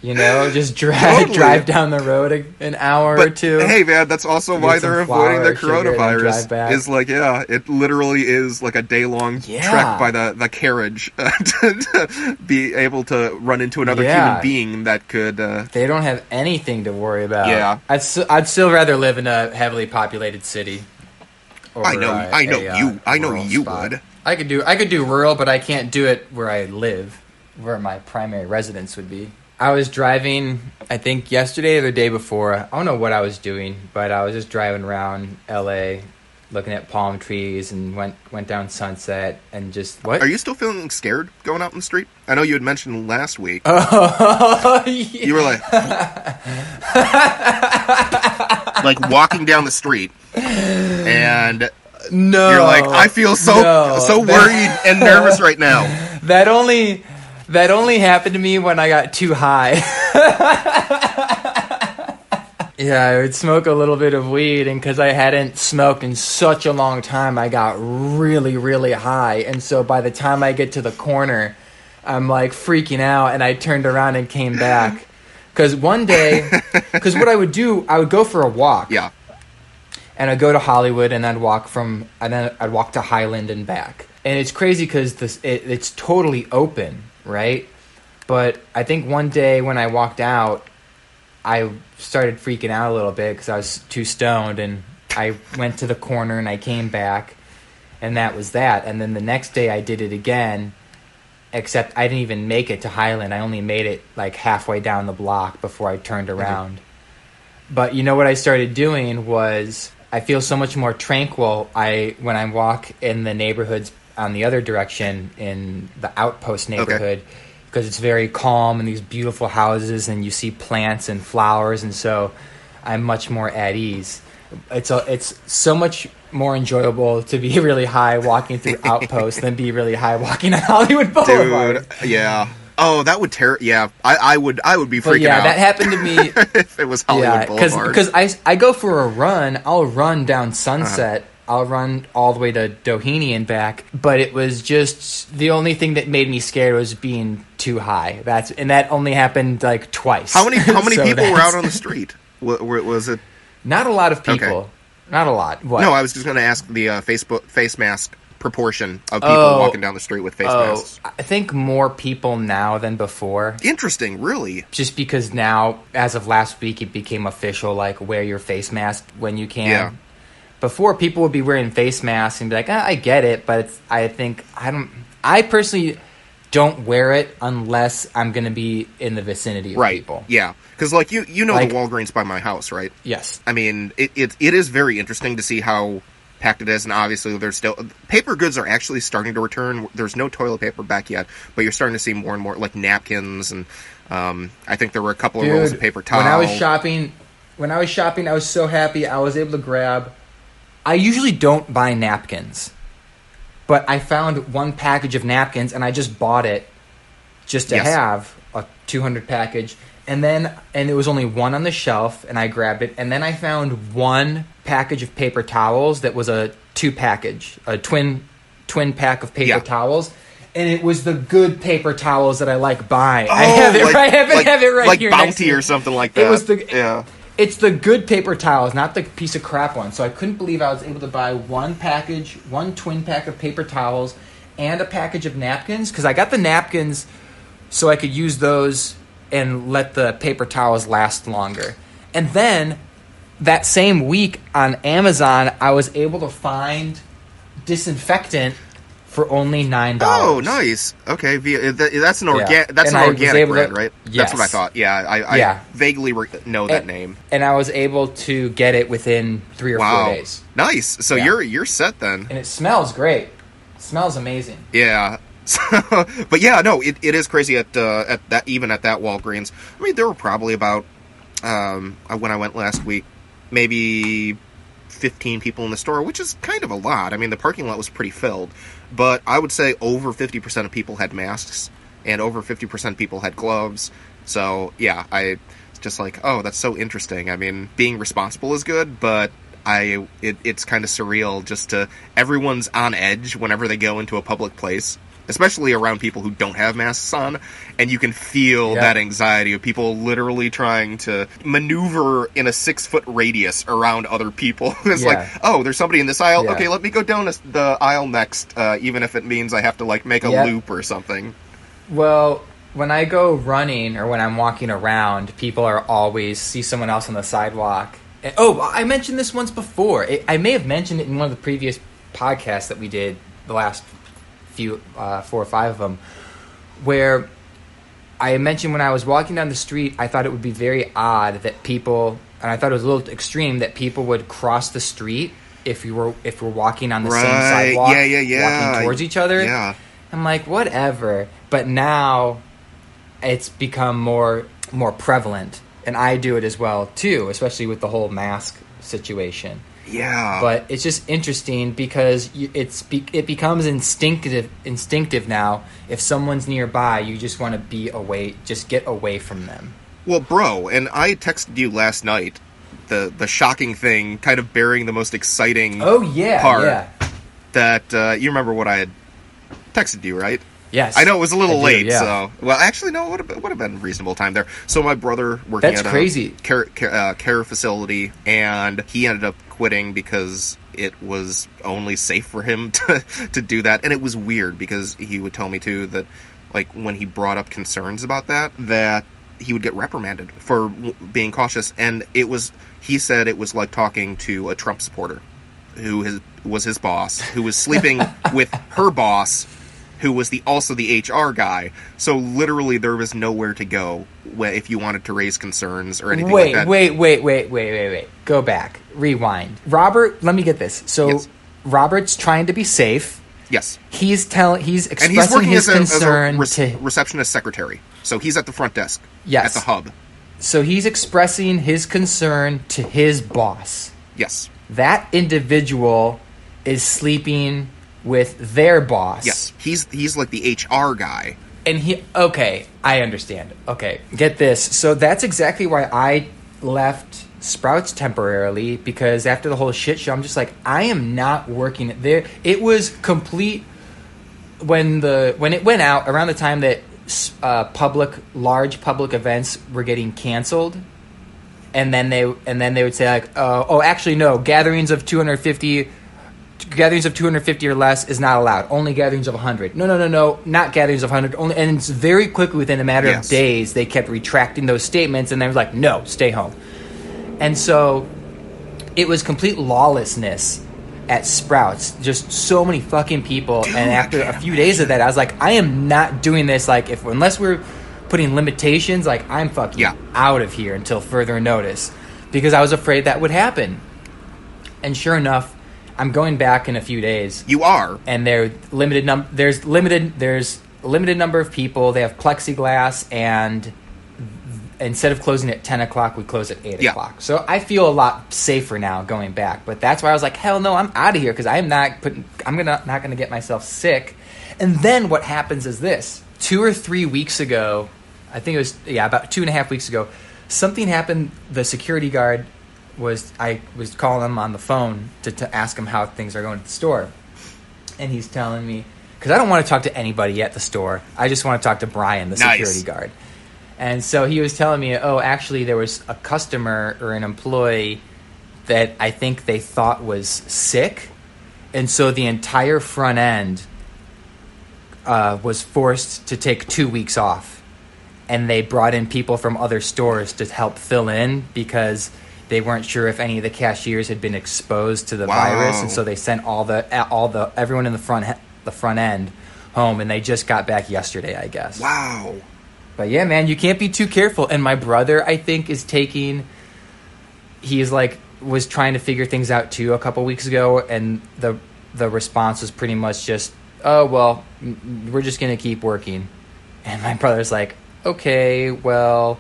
You know, just drive Totally. drive down the road a, an hour or two. hey, man, that's also why they're avoiding the flour, sugar, and then drive coronavirus. Is like, yeah, it literally is like a day long Yeah. trek by the the carriage uh, to, to be able to run into another Yeah. human being that could. Uh, they don't have anything to worry about. Yeah. I'd I'd still rather live in a heavily populated city. I know, uh, I know a, uh, you, I know you spot. would. I could do I could do rural, but I can't do it where I live, where my primary residence would be. I was driving, I think yesterday or the day before. I don't know what I was doing, but I was just driving around L.A., looking at palm trees, and went went down Sunset, and just what? Are you still feeling scared going out in the street? I know you had mentioned last week. Oh, yeah. you were like, like walking down the street, and no, you're like, I feel so no. so worried and nervous right now. That only that only happened to me when I got too high. yeah, I would smoke a little bit of weed, and because I hadn't smoked in such a long time, I got really, really high. And so by the time I get to the corner, I'm like freaking out, and I turned around and came back. Because one day, because what I would do, I would go for a walk Yeah, and I'd go to Hollywood and I'd walk from and then I'd walk to Highland and back. And it's crazy because this it, it's totally open, right? But I think one day when I walked out, I started freaking out a little bit because I was too stoned, and I went to the corner and I came back, and that was that. And then the next day I did it again, except I didn't even make it to Highland. I only made it like halfway down the block before I turned around. But you know what I started doing was I feel so much more tranquil. I when I walk in the neighborhoods on the other direction in the outpost neighborhood because it's very calm and these beautiful houses and you see plants and flowers and so I'm much more at ease. It's a, it's so much more enjoyable to be really high walking through outposts than be really high walking on Hollywood Boulevard. dude. Yeah. Oh, that would tear. Yeah, I, I would. I would be freaking But yeah, out that happened to me if it was Hollywood yeah, Boulevard. because I, I go for a run. I'll run down Sunset. Uh-huh. I'll run all the way to Doheny and back. But it was just the only thing that made me scared was being too high. That's and that only happened like twice. how many how many So people were out on the street? Wa- wa- Was it? Not a lot of people. Not a lot. What? No, I was just going to ask the uh, Facebook face mask proportion of people Oh. walking down the street with face oh, masks. I think more people now than before. Interesting, really. Just because now, as of last week, it became official. Like wear your face mask when you can. Yeah. Before people would be wearing face masks and be like, ah, I get it, but it's, I think I don't. I personally don't wear it unless I'm going to be in the vicinity of Right. people. Yeah, because like you you know Like- the Walgreens by my house, right? Yes. I mean, it, it it is very interesting to see how packed it is, and obviously there's still paper goods are actually starting to return. There's no toilet paper back yet, but you're starting to see more and more like napkins, and um, I think there were a couple of rolls of paper towel. When I was shopping, when I was shopping, I was so happy. I was able to grab. I usually don't buy napkins, but I found one package of napkins and I just bought it just to Yes. have a 200 package. And then, and it was only one on the shelf, and I grabbed it. And then I found one package of paper towels that was a two package, a twin, twin pack of paper Yeah. towels. and it was the good paper towels that I like buying. I Oh, have it. like- right, I have it, like- have it right like here. Bounty or something like that. It was the yeah. It's the good paper towels, not the piece of crap one. So I couldn't believe I was able to buy one package, one twin pack of paper towels, and a package of napkins because I got the napkins so I could use those and let the paper towels last longer. And then that same week on Amazon, I was able to find disinfectant for only nine dollars. Oh, nice. Okay, that's an Yeah. That's And an I organic to- brand, right? That's what I thought. Yeah, I, I Yeah. vaguely re- know that And- name. And I was able to get it within three or Wow, four days. nice. So Yeah. you're you're set then. And it smells great. It smells amazing. Yeah. So, but yeah, no, it, it is crazy at uh, at that even at that Walgreens. I mean, there were probably about um, uh, when I went last week, maybe fifteen people in the store, which is kind of a lot. I mean, the parking lot was pretty filled, but I would say over fifty percent of people had masks, and over fifty percent of people had gloves. So yeah, I just like, oh, that's so interesting. I mean, being responsible is good, but I it, it's kind of surreal just to everyone's on edge whenever they go into a public place, especially around people who don't have masks on, and you can feel Yeah. that anxiety of people literally trying to maneuver in a six foot radius around other people. it's Yeah. like, oh, there's somebody in this aisle. Yeah. Okay, let me go down the aisle next, uh, even if it means I have to like make a loop or something. Well, when I go running or when I'm walking around, people are always see someone else on the sidewalk. And- oh, I mentioned this once before. It, I may have mentioned it in one of the previous podcasts that we did, the last few, uh, four or five of them, where I mentioned when I was walking down the street, I thought it would be very odd that people, and I thought it was a little extreme that people would cross the street if you were if we're walking on the same sidewalk, Yeah, yeah, yeah. walking towards each other. Yeah. I'm like, whatever. But now it's become more more prevalent, and I do it as well too, especially with the whole mask situation. Yeah. But it's just interesting because it's it becomes instinctive instinctive now. If someone's nearby, you just want to be away, just get away from them. Well, bro, and I texted you last night the the shocking thing, kind of bearing the most exciting Oh yeah, part yeah, that uh, you remember what I had texted you, right? Yes. I know it was a little I do, late, yeah. so well, actually, no, it would have been, would have been reasonable time there. So my brother working That's at a crazy. care care, uh, care facility, and he ended up quitting because it was only safe for him to to do that, and it was weird because he would tell me too that like when he brought up concerns about that that he would get reprimanded for being cautious, and it was he said it was like talking to a Trump supporter who his, was his boss, who was sleeping with her boss, who was the also the HR guy. So literally, there was nowhere to go if you wanted to raise concerns or anything Wait, like that. wait, wait, wait, wait, wait, wait. Go back. Rewind. Robert, let me get this. So Yes. Robert's trying to be safe. Yes, He's telling he's and expressing he's working his as a, as a concern re- to receptionist secretary. So he's at the front desk. Yes. At the hub. so he's expressing his concern to his boss. Yes. That individual is sleeping with their boss. Yes. He's he's like the HR guy. And he okay, I understand. Okay, get this. So that's exactly why I left Sprouts temporarily because after the whole shit show, I'm just like I am not working there. It was complete when the when it went out around the time that uh, public large public events were getting canceled and then they and then they would say like uh, oh actually no gatherings of 250 gatherings of 250 or less is not allowed only gatherings of 100 no no no no not gatherings of 100 only and it's very quickly within a matter Yes. of days they kept retracting those statements and they were like no stay home and so it was complete lawlessness at Sprouts. Just so many fucking people. Dude, and after a few days of that, I was like, I am not doing this. Like, if unless we're putting limitations, like I'm fucking Yeah. out of here until further notice, because I was afraid that would happen. And sure enough, I'm going back in a few days, You are. and there limited num- There's limited. There's a limited number of people. They have plexiglass and instead of closing at 10 o'clock, we close at 8 Yeah. o'clock. So I feel a lot safer now going back. But that's why I was like, hell no, I'm out of here because I'm not putting, I'm gonna, not going to get myself sick. And then what happens is this two or three weeks ago, I think it was, yeah, about two and a half weeks ago, something happened. The security guard was, I was calling him on the phone to, to ask him how things are going at the store. And he's telling me, because I don't want to talk to anybody at the store. I just want to talk to Brian, the Nice. security guard. And so he was telling me, oh, actually, there was a customer or an employee that I think they thought was sick. And so the entire front end uh, was forced to take two weeks off. And they brought in people from other stores to help fill in because they weren't sure if any of the cashiers had been exposed to the Wow. virus. And so they sent all the all the everyone in the front the front end home, and they just got back yesterday, I guess. Wow. But yeah, man, you can't be too careful. And my brother, I think, is taking. He's like was trying to figure things out too a couple weeks ago, and the the response was pretty much just, "Oh well, we're just gonna keep working." And my brother's like, "Okay, well."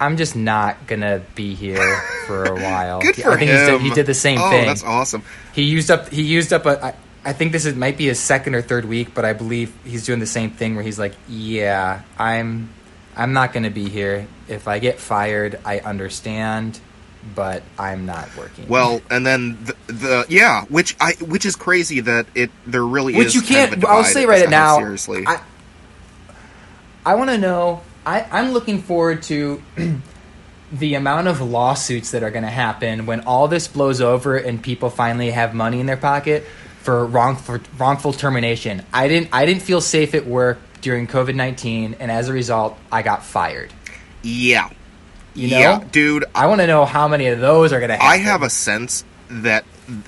I'm just not gonna be here for a while. Good for I think him. He's did, he did the same oh, thing. that's awesome. He used up. He used up a. I, I think this is might be his second or third week, but I believe he's doing the same thing where he's like, "Yeah, I'm, I'm not going to be here. If I get fired, I understand, but I'm not working." Well, and then the, the yeah, which I which is crazy that it there really which is. you kind of can't. I'll say right now. Seriously, I, I want to know. I, I'm looking forward to the amount of lawsuits that are going to happen when all this blows over and people finally have money in their pocket for wrongful wrongful termination. I didn't. I didn't feel safe at work during COVID nineteen, and as a result, I got fired. yeah, You know? yeah, dude. I want to know how many of those are going to happen. I have a sense that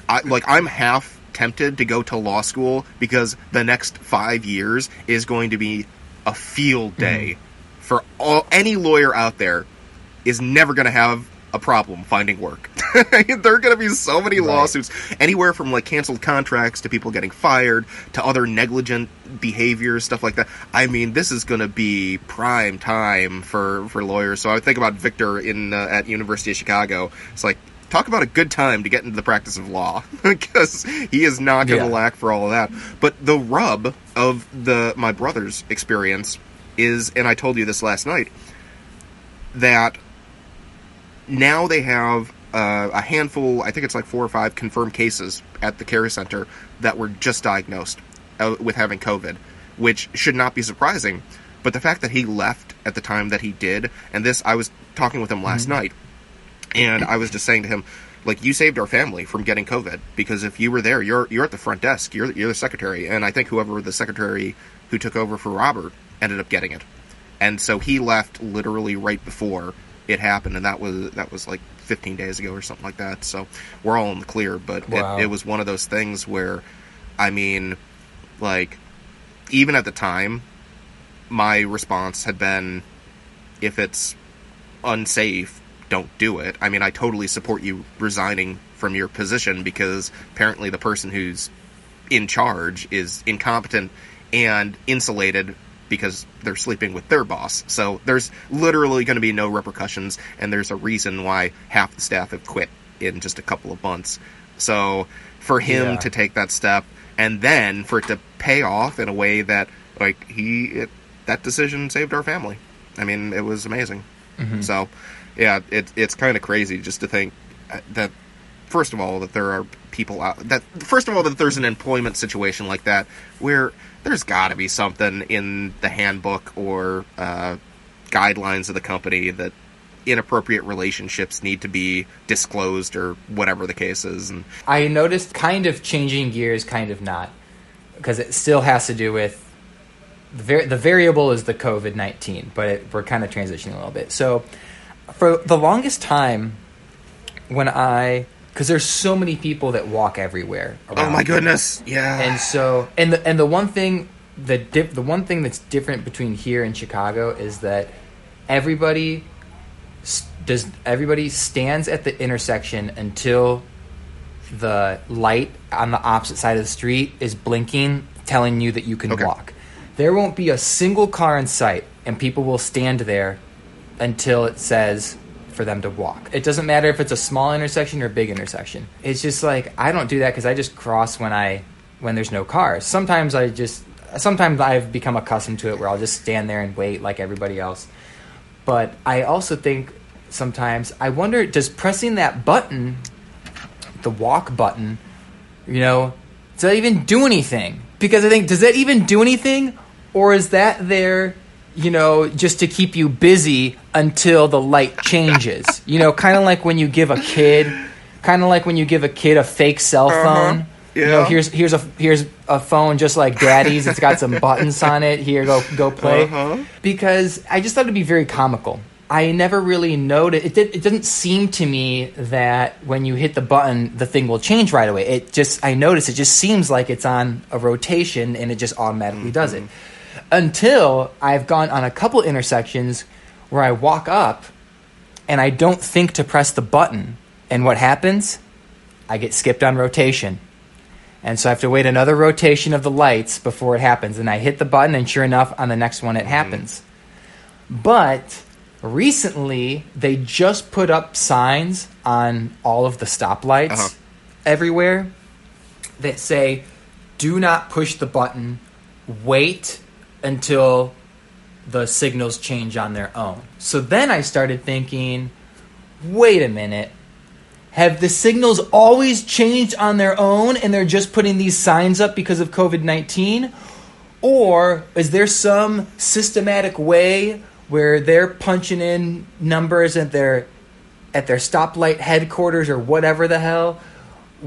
I like I'm half tempted to go to law school because the next 5 years is going to be a field Mm-hmm. For all any lawyer out there is never going to have a problem finding work. there are going to be so many Right. lawsuits anywhere from like canceled contracts to people getting fired to other negligent behavior stuff like that. I mean, this is going to be prime time for for lawyers. So I think about Victor in uh, at University of Chicago. It's like talk about a good time to get into the practice of law because he is not going to Yeah. lack for all of that. But the rub of the my brother's experience is, and I told you this last night, that now they have uh, a handful, I think it's like four or five confirmed cases at the care center that were just diagnosed uh, with having COVID, which should not be surprising. But the fact that he left at the time that he did, and this, I was talking with him last night, and I was just saying to him, like, you saved our family from getting COVID because if you were there, you're you're at the front desk, you're you're the secretary, and I think whoever the secretary who took over for Robert ended up getting it, and so he left literally right before it happened, and that was that was like 15 days ago or something like that. So we're all in the clear, but Wow. it, it was one of those things where, I mean, like, even at the time, my response had been, if it's unsafe, don't do it. I mean, I totally support you resigning from your position because apparently the person who's in charge is incompetent and insulated because they're sleeping with their boss. So there's literally going to be no repercussions, and there's a reason why half the staff have quit in just a couple of months. So for him Yeah. to take that step and then for it to pay off in a way that like he it, that decision saved our family. I mean, it was amazing. So, yeah, it, it's kind of crazy just to think uh, that, first of all, that there are people out that, first of all, that there's an employment situation like that where there's got to be something in the handbook or uh, guidelines of the company that inappropriate relationships need to be disclosed or whatever the case is. And I noticed kind of changing gears, kind of not, because it still has to do with the, var- the variable is the COVID nineteen, but it, we're kind of transitioning a little bit. So, for the longest time, when I because there's so many people that walk everywhere. oh my goodness, yeah. And so, and the and the one thing the dip, the one thing that's different between here and Chicago is that everybody does everybody stands at the intersection until the light on the opposite side of the street is blinking, telling you that you can Okay. walk. There won't be a single car in sight, and people will stand there until it says for them to walk. It doesn't matter if it's a small intersection or a big intersection. It's just like I don't do that because I just cross when I when there's no cars. Sometimes I just sometimes I've become accustomed to it where I'll just stand there and wait like everybody else. But I also think sometimes I wonder does pressing that button, the walk button, you know, does that even do anything? because I think does that even do anything, or is that there, you know, just to keep you busy until the light changes? you know, kind of like when you give a kid, kind of like when you give a kid a fake cell phone. Yeah. You know, here's here's a here's a phone just like Daddy's. It's got some buttons on it. Here, go go play. Uh-huh. Because I just thought it'd be very comical. I never really noticed. It did, it doesn't seem to me that when you hit the button, the thing will change right away. It just I notice it just seems like it's on a rotation and it just automatically does it. Until I've gone on a couple intersections where I walk up and I don't think to press the button, and what happens? I get skipped on rotation. And so I have to wait another rotation of the lights before it happens. And I hit the button, and sure enough, on the next one, it happens. But recently, they just put up signs on all of the stoplights Uh-huh. everywhere that say, do not push the button, wait until the signals change on their own. So then I started thinking, wait a minute. Have the signals always changed on their own and they're just putting these signs up because of COVID 19? Or is there some systematic way where they're punching in numbers at their at their stoplight headquarters or whatever the hell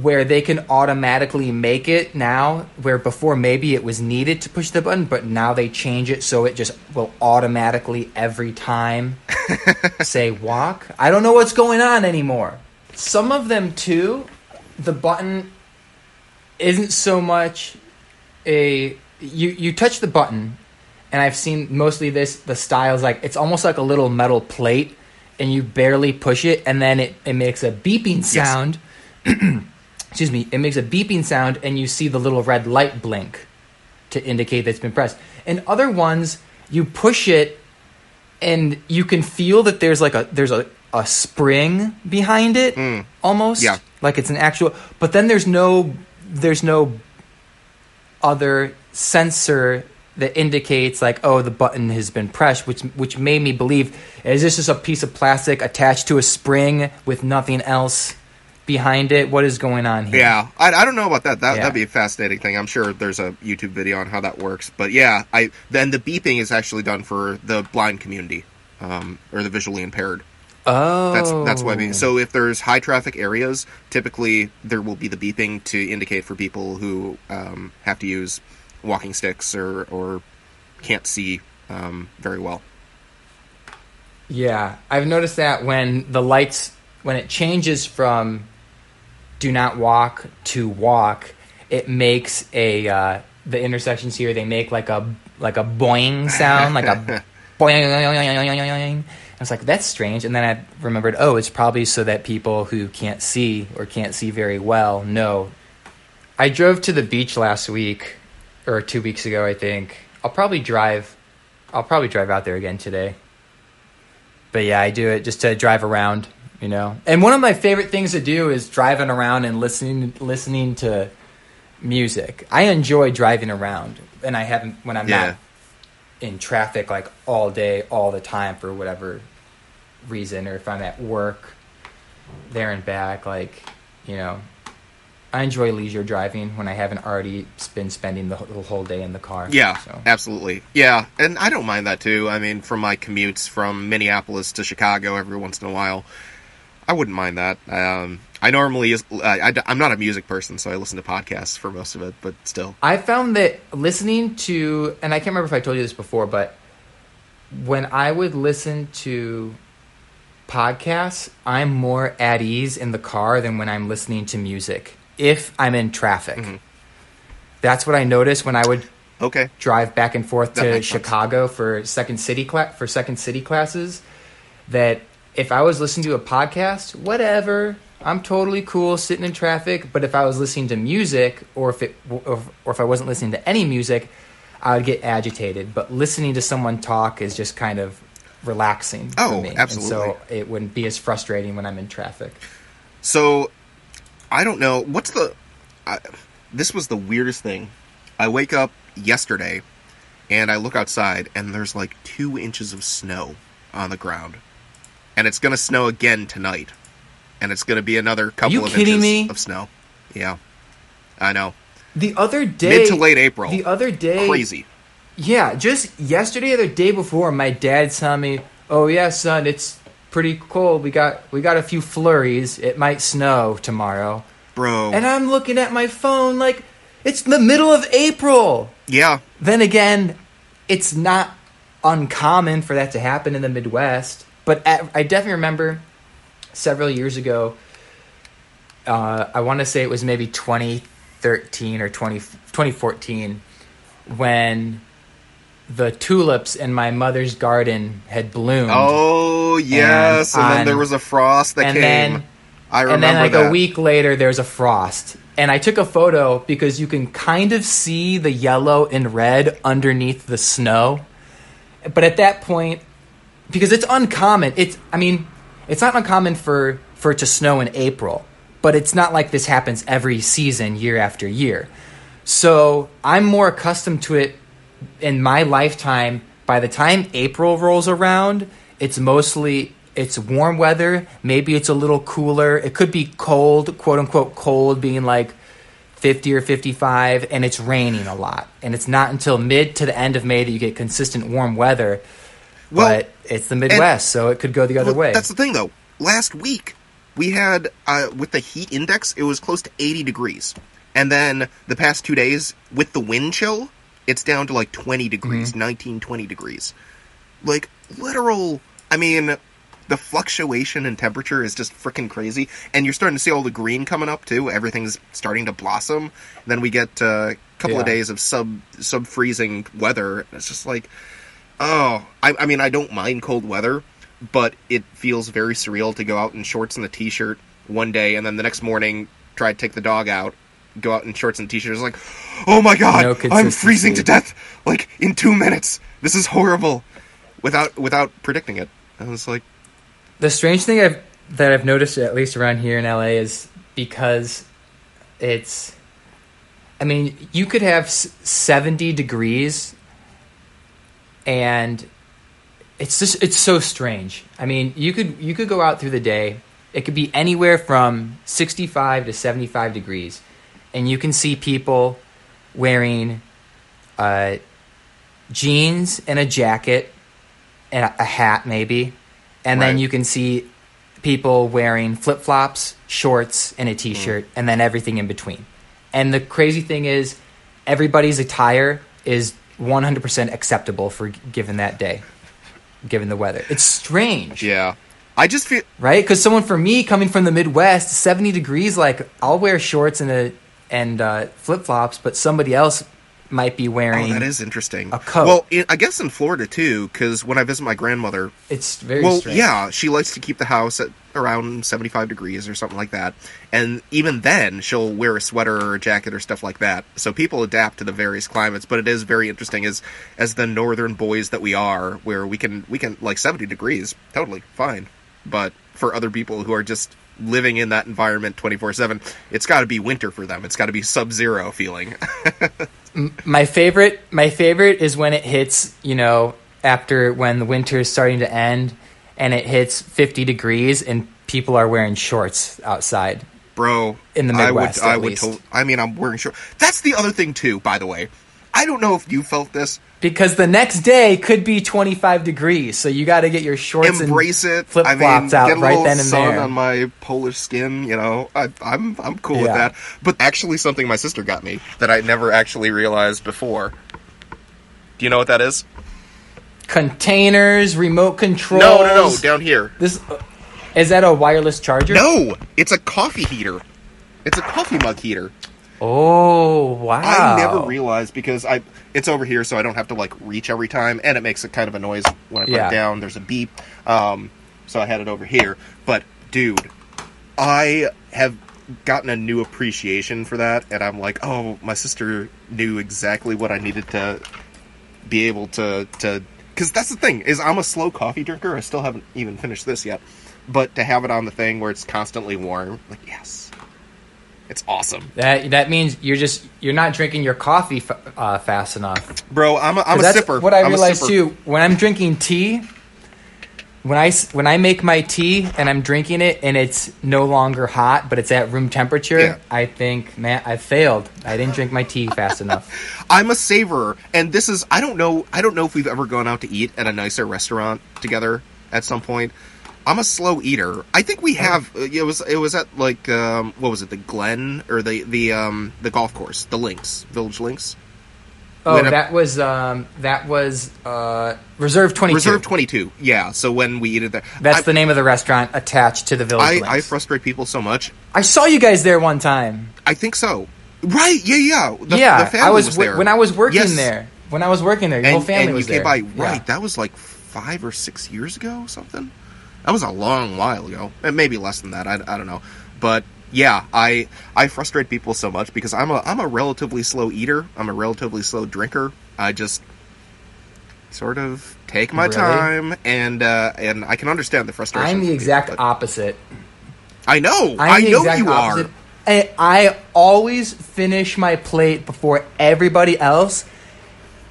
where they can automatically make it now where before maybe it was needed to push the button but now they change it so it just will automatically every time say walk. I don't know what's going on anymore. Some of them too the button isn't so much a you you touch the button and i've seen mostly this the styles like it's almost like a little metal plate and you barely push it and then it, it makes a beeping sound excuse me it makes a beeping sound and you see the little red light blink to indicate that it's been pressed. And other ones you push it and you can feel that there's like a there's a, a spring behind it hmm. almost Yeah. like it's an actual but then there's no there's no other sensor that indicates like oh the button has been pressed which which made me believe is this just a piece of plastic attached to a spring with nothing else behind it what is going on here Yeah, I, I don't know about that. That Yeah. that'd be a fascinating thing. I'm sure there's a YouTube video on how that works. But yeah, I then the beeping is actually done for the blind community, um, or the visually impaired. oh That's that's why. be- So if there's high traffic areas, typically there will be the beeping to indicate for people who um, have to use walking sticks or or can't see um, very well. Yeah, I've noticed that when the lights when it changes from do not walk to walk, it makes a uh, the intersections here they make like a like a boing sound, like a boing. I was like, that's strange, and then I remembered, oh, it's probably so that people who can't see or can't see very well know. I drove to the beach last week, or two weeks ago, I think. I'll probably drive. I'll probably drive out there again today but yeah, I do it just to drive around, you know. And one of my favorite things to do is driving around and listening listening to music. I enjoy driving around, and I haven't when I'm Yeah. not in traffic like all day, all the time for whatever reason, or if I'm at work, there and back. Like, you know, I enjoy leisure driving when I haven't already been spending the whole, day in the car. Yeah, so. absolutely. Yeah, and I don't mind that too. I mean, from my commutes from Minneapolis to Chicago every once in a while, I wouldn't mind that. Um, I normally, is- I, am not a music person, so I listen to podcasts for most of it, but still. I found that listening to, and I can't remember if I told you this before, but when I would listen to podcasts, I'm more at ease in the car than when I'm listening to music. If I'm in traffic, Mm-hmm. that's what I noticed when I would Okay. drive back and forth That to makes sense. Chicago for second city cla- for second city classes. That if I was listening to a podcast, whatever, I'm totally cool sitting in traffic. But if I was listening to music, or if it, or, or if I wasn't listening to any music, I would get agitated. But listening to someone talk is just kind of relaxing for Oh, me, absolutely. and so it wouldn't be as frustrating when I'm in traffic. So, I don't know. What's the. I, this was the weirdest thing. I wake up yesterday and I look outside and there's like two inches of snow on the ground. And it's going to snow again tonight. And it's going to be another couple of inches me? of snow. Yeah. I know. The other day, Mid to late April. The other day, Crazy. Yeah, just yesterday or the day before, my dad telling me, "Oh yeah, son, it's pretty cold. We got we got a few flurries. It might snow tomorrow." Bro. And I'm looking at my phone like it's the middle of April. yeah. Then again, it's not uncommon for that to happen in the Midwest. But at, I definitely remember several years ago. Uh, I want to say it was maybe 2013 or 20, 2014 when the tulips in my mother's garden had bloomed. Oh yes, and, then on- there was a frost that and came. then- I remember and then like that. a week later there's a frost and i took a photo because you can kind of see the yellow and red underneath the snow but at that point because it's uncommon. It's i mean it's not uncommon for for it to snow in april but it's not like this happens every season year after year. So i'm more accustomed to it in my lifetime. By the time april rolls around it's mostly it's warm weather. Maybe it's a little cooler. It could be cold quote unquote cold being like 50 or 55 and it's raining a lot. And it's not until mid to the end of may that you get consistent warm weather Well, but it's the midwest so it could go the other Well, way That's the thing, though. Last week we had uh, with the heat index, it was close to 80 degrees, and then the past two days with the wind chill, it's down to like 20 degrees, Mm-hmm. 19, 20 degrees. Like literal. I mean, the fluctuation in temperature is just freaking crazy, and you're starting to see all the green coming up too. Everything's starting to blossom. Then we get uh, a couple of days of sub sub freezing weather. It's just like Oh, I, I mean, I don't mind cold weather, but it feels very surreal to go out in shorts and a t-shirt one day, and then the next morning try to take the dog out, go out in shorts and t-shirts, like, oh my god, No I'm freezing to death, like in two minutes. This is horrible, without without predicting it. I was like, The strange thing I've that I've noticed at least around here in LA is because it's I mean, you could have 70 degrees and it's just it's so strange. I mean, you could you could go out through the day. It could be anywhere from 65 to 75 degrees. And you can see people wearing uh, jeans and a jacket and a, a hat maybe. And then you can see people wearing flip-flops shorts and a t-shirt and then everything in between. And the crazy thing is everybody's attire is 100% acceptable for given that day given the weather. It's strange. Yeah, I just feel right? Because someone for me coming from the midwest 70 degrees like i'll wear shorts and a and uh, flip-flops but somebody else might be oh, wearing oh, that is interesting. a coat. Well, i I guess in Florida too, because when I visit my grandmother, it's very well, strange yeah, she likes to keep the house at around 75 degrees or something like that. And even then, she'll wear a sweater or a jacket or stuff like that. So people adapt to the various climates, but it is very interesting as as the northern boys that we are, where we can we can like 70 degrees, totally fine. But for other people who are just living in that environment 24/7, it's got to be winter for them. It's got to be sub-zero feeling. my favorite my favorite is when it hits you know after when the winter is starting to end and it hits 50 degrees and people are wearing shorts outside bro. In the I Midwest, would, I at would. least. To- I mean, I'm wearing shorts. That's the other thing too. By the way, I don't know if you felt this. because the next day could be 25 degrees so you got to get your shorts Embrace and it. flip-flops I mean, out get a right then and sun there on my Polish skin. You know, I, I'm I'm cool with that. But actually, something my sister got me that I never actually realized before. Do you know what that is? containers remote controls No, no, no. Down here. this is that a wireless charger No, it's a coffee heater. It's a coffee mug heater. Oh wow I never realized because I it's over here, so I don't have to like reach every time, and it makes a kind of a noise when I put Yeah. it down. There's a beep, um, so I had it over here. But dude, I have gotten a new appreciation for that, and I'm like, oh, my sister knew exactly what I needed to be able to to. Because that's the thing is, I'm a slow coffee drinker. I still haven't even finished this yet, but to have it on the thing where it's constantly warm, like yes, it's awesome, that that means you're just you're not drinking your coffee f- uh, fast enough bro. I'm a, I'm a that's sipper. What I I'm realized too, when I'm drinking tea, when I when I make my tea and I'm drinking it and it's no longer hot, but it's at room temperature, Yeah. I think, man, I failed. I didn't drink my tea fast enough. I'm a saver, and this is I don't know I don't know if we've ever gone out to eat at a nicer restaurant together at some point. I'm a slow eater. I think we have. uh, It was it was at like um, what was it the Glen or the the um, the golf course the Links Village Links Oh, When that was um, that was uh, Reserve Twenty Two. Reserve 22. Yeah. So when we eat it there, That's I, the name of the restaurant attached to the Village I, Links. I frustrate people so much. I saw you guys there one time. I think so. Right? Yeah, yeah. The, yeah, the family I was, was there when I was working Yes. there. When I was working there, your and, whole family was there. by Yeah. right. That was like five or six years ago, something. That was a long while ago, maybe less than that. I, I don't know, but yeah, I I frustrate people so much because I'm a I'm a relatively slow eater. I'm a relatively slow drinker. I just sort of take my Really? time, and uh, and I can understand the frustration. I'm the exact but- opposite. I know. I'm I know you opposite. are. I, I always finish my plate before everybody else,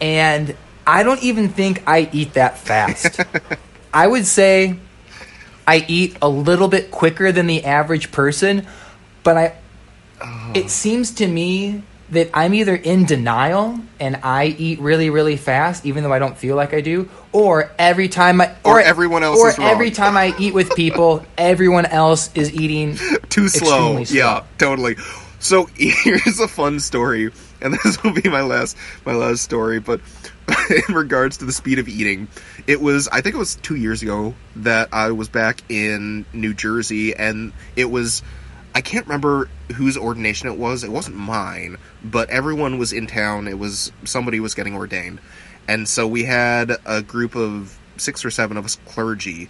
and I don't even think I eat that fast. I would say I eat a little bit quicker than the average person, but I. Oh. It seems to me that I'm either in denial and I eat really, really fast, even though I don't feel like I do, or every time I, Or everyone else or every time I eat with people, everyone else is eating too slow. Slow. Yeah, totally. So here's a fun story, and this will be my last my last story. But in regards to the speed of eating, it was I think it was two years ago that I was back in New Jersey, and it was I can't remember whose ordination it was. It wasn't mine, but everyone was in town. It was somebody was getting ordained, and so we had a group of six or seven of us clergy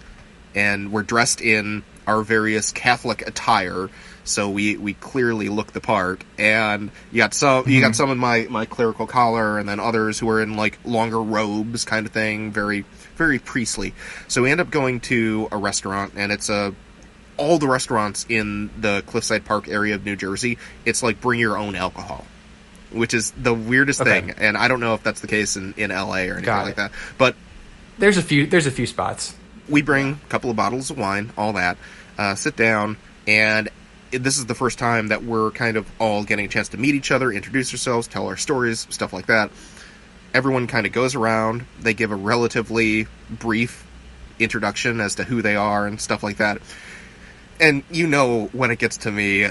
and we're dressed in our various Catholic attire, so we we clearly look the part. And you got some you got some in my my clerical collar, and then others who are in like longer robes, kind of thing, very very priestly. So we end up going to a restaurant, and it's a all the restaurants in the Cliffside Park area of New Jersey. It's like bring your own alcohol. Which is the weirdest Okay. thing, and I don't know if that's the case in, in LA or anything Got like it. that. But There's a few. There's a few spots. we bring a couple of bottles of wine, all that, uh, sit down, and this is the first time that we're kind of all getting a chance to meet each other, introduce ourselves, tell our stories, stuff like that. Everyone kind of goes around, they give a relatively brief introduction as to who they are and stuff like that. And you know, when it gets to me,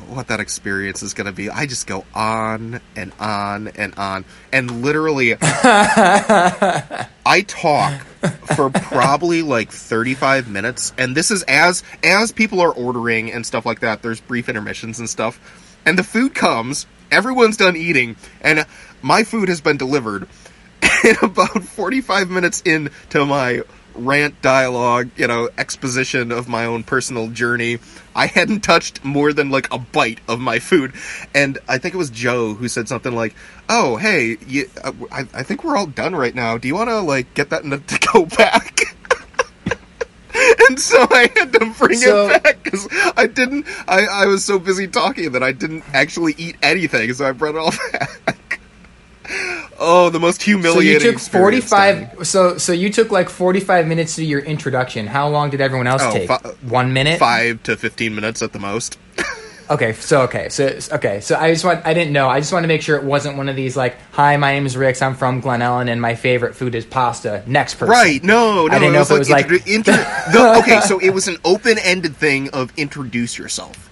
what that experience is going to be. I just go on and on and on. And literally, I talk for probably like 35 minutes and this is as as people are ordering and stuff like that there's brief intermissions and stuff and the food comes everyone's done eating and my food has been delivered and about 45 minutes into my rant dialogue you know exposition of my own personal journey. I hadn't touched more than like a bite of my food. And i think it was joe who said something like oh hey you, uh, I, I think we're all done right now. Do you want to like get that in the, to go back? And so i had to bring So- it back because i didn't I, I was so busy talking that i didn't actually eat anything so i brought it all back oh the most humiliating. So you took 45 so so you took like 45 minutes to your introduction. How long did everyone else Oh, take? fi- 1 minute? five to 15 minutes at the most Okay, so okay. So okay, so I just want I didn't know. I just want to make sure it wasn't one of these like, "Hi, my name is Rix. I'm from Glen Ellen and my favorite food is pasta." Next person. Right? No, no. I didn't know if it was like- introdu- intro- the, okay. So it was an open-ended thing of introduce yourself,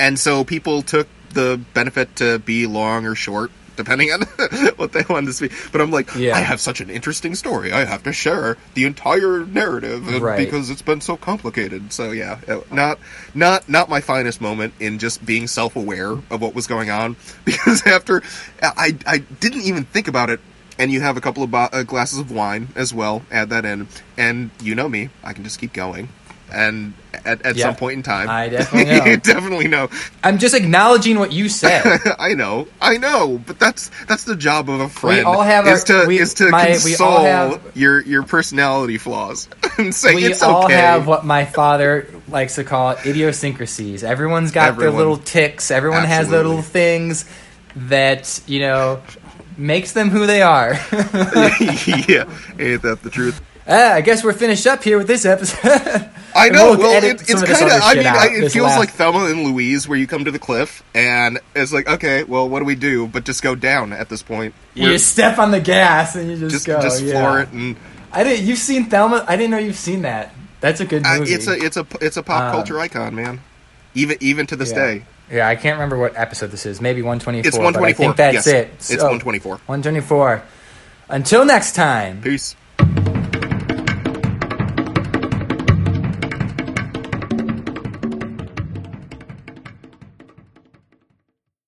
and so people took the benefit to be long or short, depending on what they wanted to speak. But I'm like, Yeah. I have such an interesting story. I have to share the entire narrative Right. because it's been so complicated. So yeah, uh, not not not my finest moment in just being self-aware of what was going on. Because after I I didn't even think about it. And you have a couple of bo- uh, glasses of wine as well. Add that in, and you know me. I can just keep going. And at, at Yeah. some point in time, I definitely know. you definitely know. I'm just acknowledging what you said. I know, I know, but that's that's the job of a friend. We all have is our- to we- is to my- we console all have- your your personality flaws and say we it's all okay. have what my father likes to call idiosyncrasies. Everyone's got Everyone. their little ticks. Everyone has their little things that you know makes them who they are. yeah, ain't that the truth? Ah, I guess we're finished up here with this episode. I know. we'll Well, it, it's kind of. I mean, I, it feels like Thelma and Louise, where you come to the cliff, and it's like, okay, well, what do we do? But just go down at this point. you We're- just step on the gas and you just, just go. just yeah. floor it, and I didn't. You've seen Thelma? I didn't know you've seen that. That's a good uh, movie. it's a it's a it's a pop Um, culture icon, man. Even even to this yeah. day, Yeah, I can't remember what episode this is. Maybe 124. it's but one twenty I think that's yes, it. It's one twenty four. 124. Until next time. Peace.